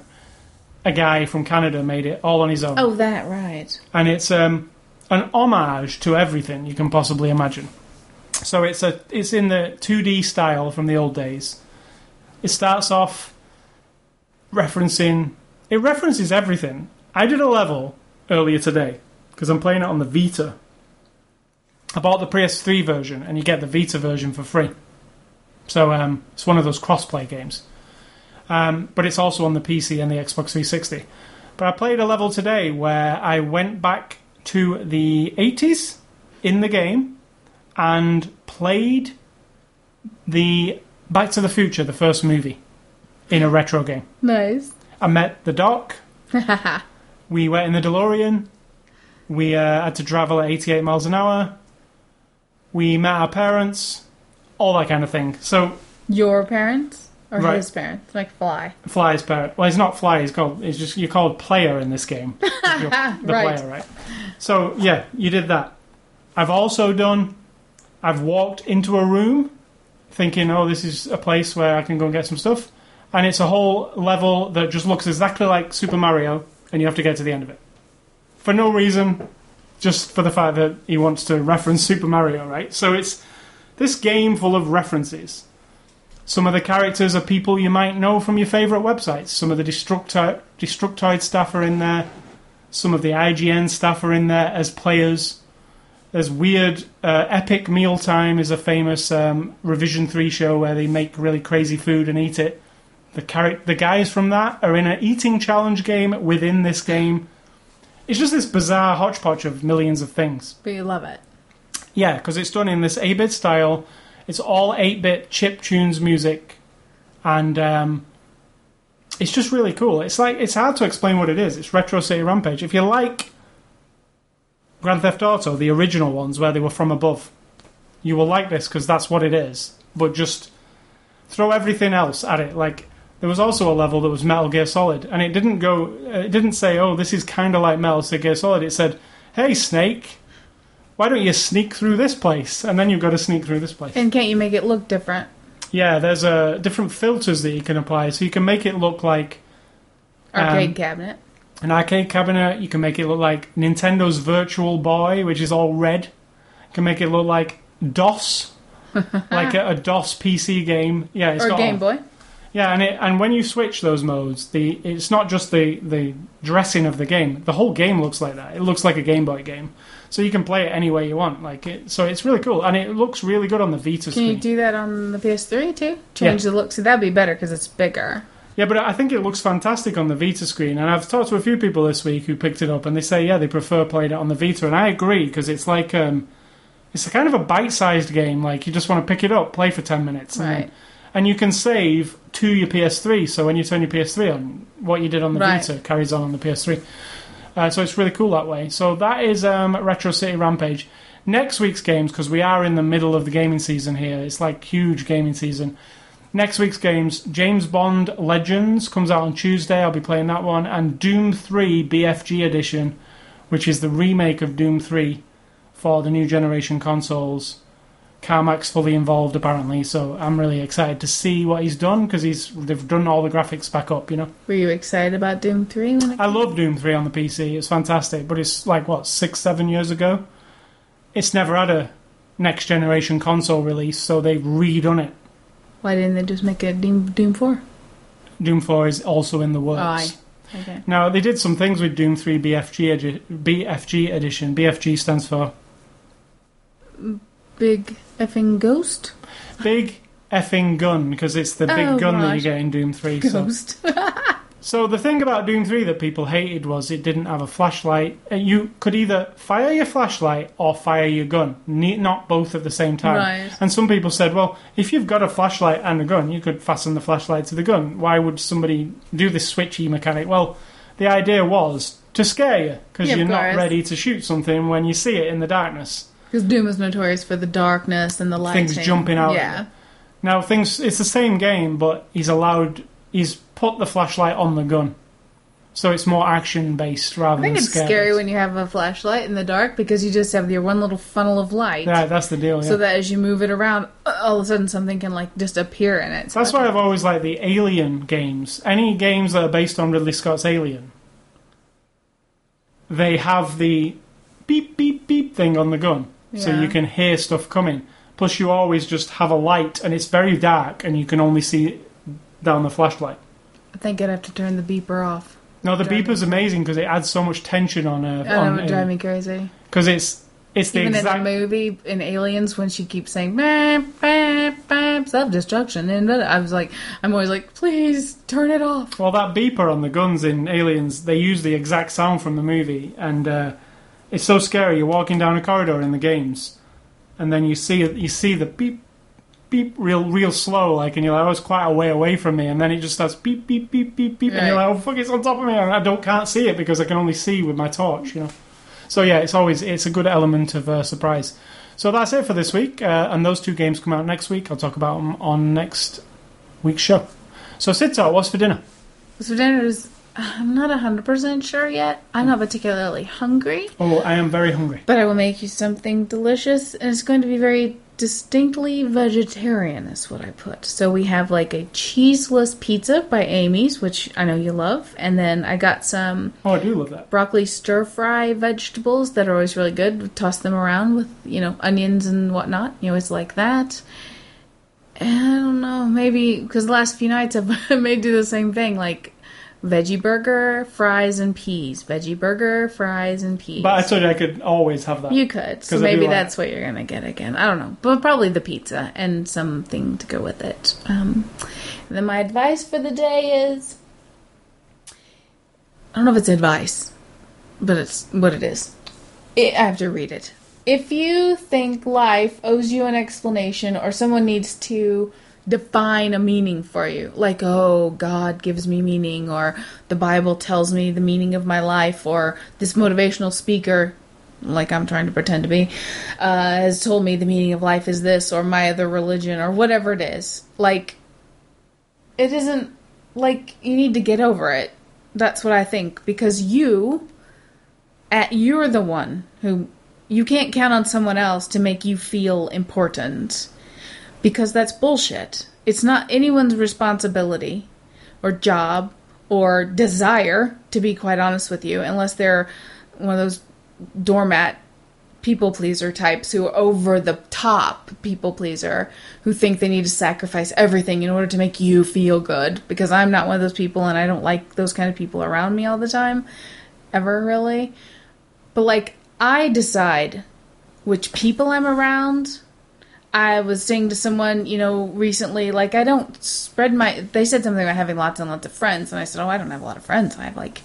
A guy from Canada made it all on his own. Oh, that right. and it's um, an homage to everything you can possibly imagine. So it's a it's in the 2D style from the old days. It starts off referencing it references everything. I did a level earlier today because I'm playing it on the Vita. I bought the PS3 version, and you get the Vita version for free. So um, it's one of those cross-play games. Um, but it's also on the PC and the Xbox 360. But I played a level today where I went back to the 80s in the game and played the Back to the Future, the first movie, in a retro game. Nice. I met the Doc. we went in the DeLorean. We uh, had to travel at 88 miles an hour. We met our parents. All that kind of thing. So Your parents or Right. his parents? Like Fly. Fly's parent. Well, he's not Fly. He's called. He's just you're called player in this game. You're the Right. player, right? So yeah, you did that. I've also done. I've walked into a room, thinking, "Oh, this is a place where I can go and get some stuff," and it's a whole level that just looks exactly like Super Mario, and you have to get to the end of it for no reason, just for the fact that he wants to reference Super Mario, right? So it's this game full of references. Some of the characters are people you might know from your favourite websites. Some of the Destructoid, Destructoid staff are in there. Some of the IGN staff are in there as players. There's weird. Uh, Epic Meal Time is a famous um, Revision 3 show where they make really crazy food and eat it. The, char- the guys from that are in an eating challenge game within this game. It's just this bizarre hodgepodge of millions of things. But you love it. Yeah, because it's done in this 8 bit style. It's all 8 bit chip tunes music. And um, it's just really cool. It's like it's hard to explain what it is. It's Retro City Rampage. If you like Grand Theft Auto, the original ones where they were from above. You will like this because that's what it is. But just throw everything else at it. Like there was also a level that was Metal Gear Solid, and it didn't go. It didn't say, "Oh, this is kind of like Metal Gear Solid." It said, "Hey, Snake." Why don't you sneak through this place? And then you've got to sneak through this place. And can't you make it look different? Yeah, there's uh, different filters that you can apply, so you can make it look like Arcade Um, cabinet. an arcade cabinet. You can make it look like Nintendo's Virtual Boy, which is all red. You can make it look like DOS, like a, a DOS PC game. Yeah, it's Or got Game Boy. Yeah, and it, and when you switch those modes, the it's not just the the dressing of the game. The whole game looks like that. It looks like a Game Boy game, so you can play it any way you want. Like it, so it's really cool, and it looks really good on the Vita screen. Can screen. you do that on the PS3 too? Change the look. See, that'd be better because it's bigger. Yeah, but I think it looks fantastic on the Vita screen, and I've talked to a few people this week who picked it up, and they say yeah they prefer playing it on the Vita, and I agree because it's like um, it's a kind of a bite-sized game. Like you just want to pick it up, play for ten minutes, and, Right. and you can save to your PS3. So when you turn your PS3 on, what you did on the Right. Vita carries on on the PS3. Uh, so it's really cool that way. So that is um, Retro City Rampage. Next week's games, because we are in the middle of the gaming season here, it's like huge gaming season. Next week's games, James Bond Legends comes out on Tuesday. I'll be playing that one, and Doom 3 BFG Edition, which is the remake of Doom 3 for the new generation consoles. Carmack's fully involved apparently, so I'm really excited to see what he's done because he's they've done all the graphics back up. You know, Were you excited about Doom 3 when it I love Doom 3 on the PC. It's fantastic, but it's like what six, seven years ago. It's never had a next generation console release, so they've redone it. Why didn't they just make a Doom, Doom 4? Doom 4 is also in the works. Oh, aye. Okay. Now they did some things with Doom 3 BFG edi- BFG edition. BFG stands for mm, Big effing ghost? Big Effing Gun because it's the big Oh, gun that right. you get in Doom 3. So. Ghost. so the thing about Doom 3 that people hated was it didn't have a flashlight. Uh, You could either fire your flashlight or fire your gun, ne- not both at the same time. Right. And some people said, well, if you've got a flashlight and a gun, you could fasten the flashlight to the gun. Why would somebody do this switchy mechanic? Well, the idea was to scare you because Yeah, you're not ready to shoot something when you see it in the darkness. Because Doom is notorious for the darkness and the lighting. Things jumping out. Yeah. Now, things it's the same game, but he's allowed he's put the flashlight on the gun, so it's more action based rather I think than it's scary. scary when you have a flashlight in the dark because you just have your one little funnel of light. Yeah, that's the deal. Yeah. So that as you move it around, uh, all of a sudden something can like just appear in it. So that's why I've always liked the Alien games. Any games that are based on Ridley Scott's Alien, they have the beep beep beep thing on the gun, so Yeah. you can hear stuff coming. Plus, you always just have a light, and it's very dark, and you can only see down the flashlight. I think I'd have to turn the beeper off. No, the Drive beeper's amazing because it adds so much tension on uh, I know it would drive me crazy. because it's it's the Even exact in the movie in Aliens when she keeps saying "Bam, bam, bam," self destruction and then I was like I'm always like please turn it off. well that beeper on the guns in Aliens they use the exact sound from the movie and uh, it's so scary. You're walking down a corridor in the games, and then you see you see the beep beep real real slow like, and you're like, oh, it's quite a way away from me, and then it just starts beep beep beep beep beep, and you're like, oh fuck, it's on top of me, and I don't can't see it because I can only see with my torch, you know. So yeah, it's always it's a good element of uh, surprise. So that's it for this week, uh, and those two games come out next week. I'll talk about them on next week's show. So Sito, what's for dinner? What's for dinner is I'm not hundred percent sure yet. I'm not oh. particularly hungry, Oh, I am very hungry. but I will make you something delicious, and it's going to be very distinctly vegetarian. Is what I put. So we have like a cheeseless pizza by Amy's, which I know you love, and then I got some Oh, I do love that. broccoli stir fry vegetables that are always really good. Toss them around with you know onions and whatnot. You always like that. And I don't know, maybe because the last few nights I've I may do the same thing, like veggie burger, fries, and peas. Veggie burger, fries, and peas. But I told you I could always have that. you could, so 'Cause I do maybe like that's what you're gonna get again. I don't know, but probably the pizza and something to go with it. Um, then my advice for the day is, I don't know if it's advice, but it's what it is. I I have to read it. If you think life owes you an explanation or someone needs to define a meaning for you, like, oh, God gives me meaning, or the Bible tells me the meaning of my life, or this motivational speaker like I'm trying to pretend to be, uh, has told me the meaning of life is this or my other religion or whatever it is. Like, it isn't like you need to get over it. That's what I think because you, at you're the one who you can't count on someone else to make you feel important because that's bullshit. It's not anyone's responsibility or job or desire, to be quite honest with you, unless they're one of those doormat people pleaser types who are over the top people pleaser who think they need to sacrifice everything in order to make you feel good because I'm not one of those people and I don't like those kind of people around me all the time ever really but like I decide which people I'm around I was saying to someone, you know, recently, like, I don't spread my. They said something about having lots and lots of friends, and I said, oh, I don't have a lot of friends. I have like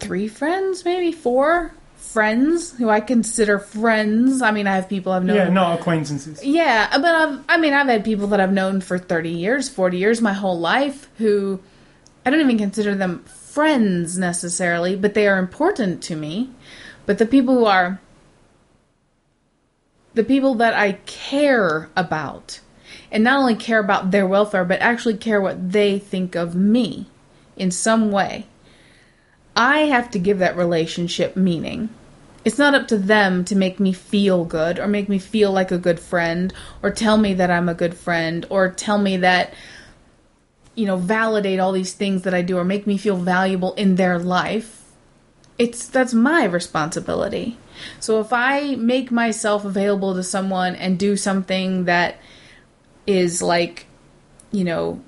three friends, maybe four friends who I consider friends. I mean, I have people I've known. Yeah, not acquaintances. Yeah, but I've, I mean, I've had people that I've known for 30 years, 40 years, my whole life, who I don't even consider them friends necessarily, but they are important to me. But the people who are the people that I care about, and not only care about their welfare, but actually care what they think of me in some way, I have to give that relationship meaning. It's not up to them to make me feel good or make me feel like a good friend or tell me that I'm a good friend or tell me that you know validate all these things that I do or make me feel valuable in their life. It's that's my responsibility. So if I make myself available to someone and do something that is like, you know,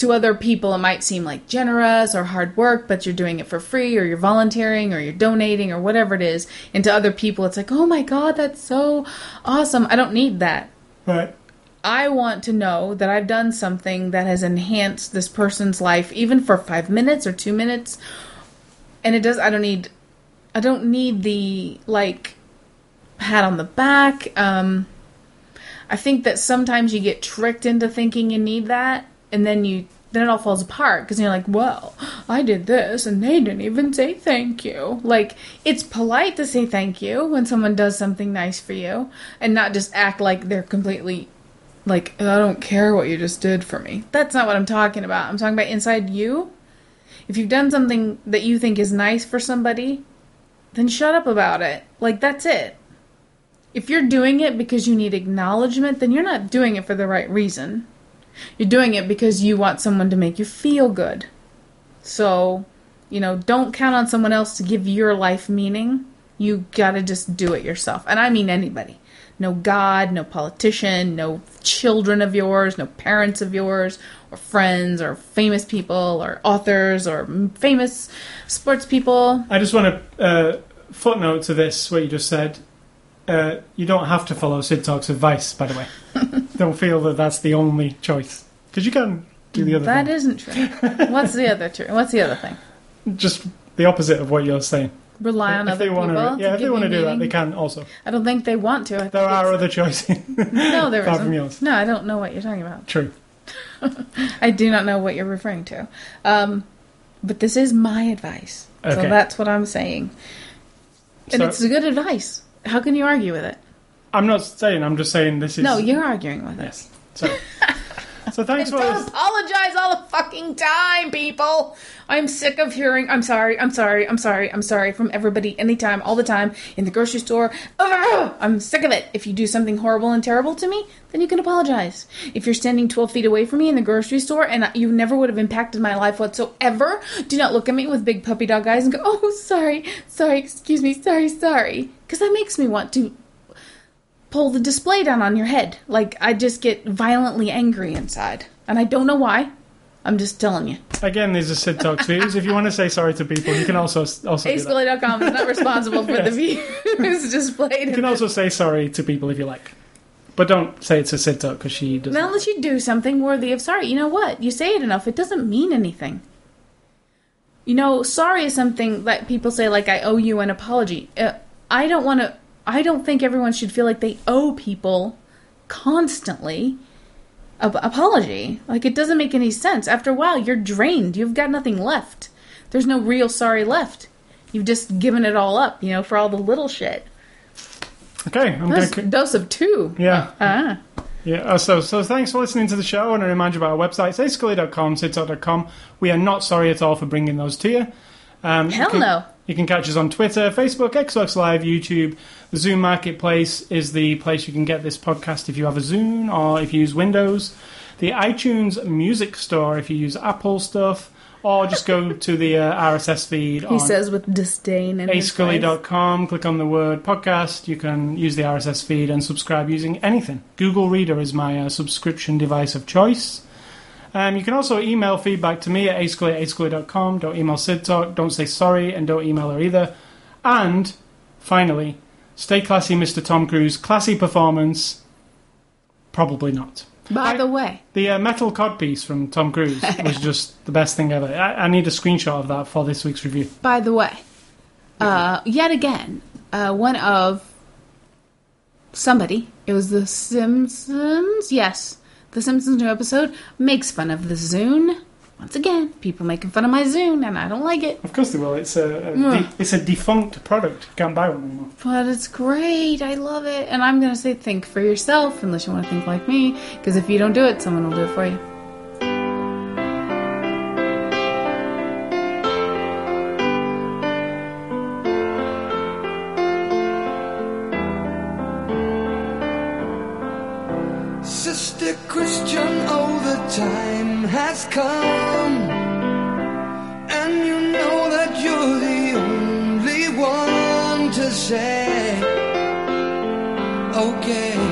to other people it might seem like generous or hard work, but you're doing it for free or you're volunteering or you're donating or whatever it is. And to other people it's like, "Oh my god, that's so awesome. I don't need that." Right. I want to know that I've done something that has enhanced this person's life even for 5 minutes or 2 minutes. And it does I don't need I don't need the like pat on the back. Um, I think that sometimes you get tricked into thinking you need that, and then you then it all falls apart because you're like, well, I did this and they didn't even say thank you. Like, it's polite to say thank you when someone does something nice for you and not just act like they're completely like, I don't care what you just did for me. That's not what I'm talking about. I'm talking about inside you. If you've done something that you think is nice for somebody, then shut up about it. Like, that's it. If you're doing it because you need acknowledgement, then you're not doing it for the right reason. You're doing it because you want someone to make you feel good. So, you know, don't count on someone else to give your life meaning. You gotta just do it yourself. And I mean anybody. No God, no politician, no children of yours, no parents of yours, or friends, or famous people, or authors, or famous sports people. I just want to uh, footnote to this what you just said. Uh, you don't have to follow Sid Talk's advice, by the way. don't feel that that's the only choice because you can do the other. That isn't true. What's the other true? What's the other thing? just the opposite of what you're saying. Rely on if other people. to, yeah, if they want to do that, they can also. I don't think they want to. I There are other choices. No, there apart isn't. from yours. No, I don't know what you're talking about. True. I do not know what you're referring to. Um, but this is my advice. So that's what I'm saying. And So- it's good advice. How can you argue with it? I'm not saying. I'm just saying this is. No, you're arguing with it. Yes. So. so thanks for. Don't apologize all the fucking time, people. I'm sick of hearing. I'm sorry. I'm sorry. I'm sorry. I'm sorry from everybody, anytime, all the time, in the grocery store. Ugh, I'm sick of it. If you do something horrible and terrible to me, then you can apologize. If you're standing 12 feet away from me in the grocery store and you never would have impacted my life whatsoever, do not look at me with big puppy dog eyes and go, "Oh, sorry, sorry, excuse me, sorry, sorry," because that makes me want to pull the display down on your head. Like I just get violently angry inside, and I don't know why. I'm just telling you. Again, these are Sid Talk's views. If you want to say sorry to people, you can also also. Ascully.com is not responsible for the views displayed. You can also say sorry to people if you like, but don't say it's a Sid Talk because she doesn't. Now, unless you do something worthy of sorry, you know what? You say it enough, it doesn't mean anything. You know, sorry is something that people say, like, I owe you an apology. Uh, I don't want to, I don't think everyone should feel like they owe people constantly a apology. Like, it doesn't make any sense. After a while, you're drained. You've got nothing left. There's no real sorry left. You've just given it all up, you know, for all the little shit. Okay, I'm That's going a dose of two. Yeah. Ah. Yeah, uh, so so thanks for listening to the show, and remind you about our websites, ascully.com, sidtalk.com. We are not sorry at all for bringing those to you. Um, you Hell can- no. You can catch us on Twitter, Facebook, Xbox Live, YouTube. The Zune Marketplace is the place you can get this podcast if you have a Zune or if you use Windows. The iTunes Music Store if you use Apple stuff, or just go to the uh, RSS feed He on says with disdain in his voice. ascully.com, click on the word podcast. You can use the RSS feed and subscribe using anything. Google Reader is my uh, subscription device of choice. Um, you can also email feedback to me at ascully at ascully.com. Don't email Sid Talk, don't say sorry, and don't email her either. And finally, stay classy, Mr. Tom Cruise. Classy performance? Probably not. By I- the way, The uh, metal codpiece from Tom Cruise was just the best thing ever. I, I need a screenshot of that for this week's review. by the way, uh, yet again, uh, one of somebody, it was The Simpsons, yes, The Simpsons new episode, makes fun of the Zune. Once again, people making fun of my Zune, and I don't like it. Of course they will. It's a, a de- it's a defunct product. You can't buy one anymore. But it's great. I love it. And I'm going to say think for yourself, unless you want to think like me. Because if you don't do it, someone will do it for you. Has come. And you know that you're the only one to say, okay.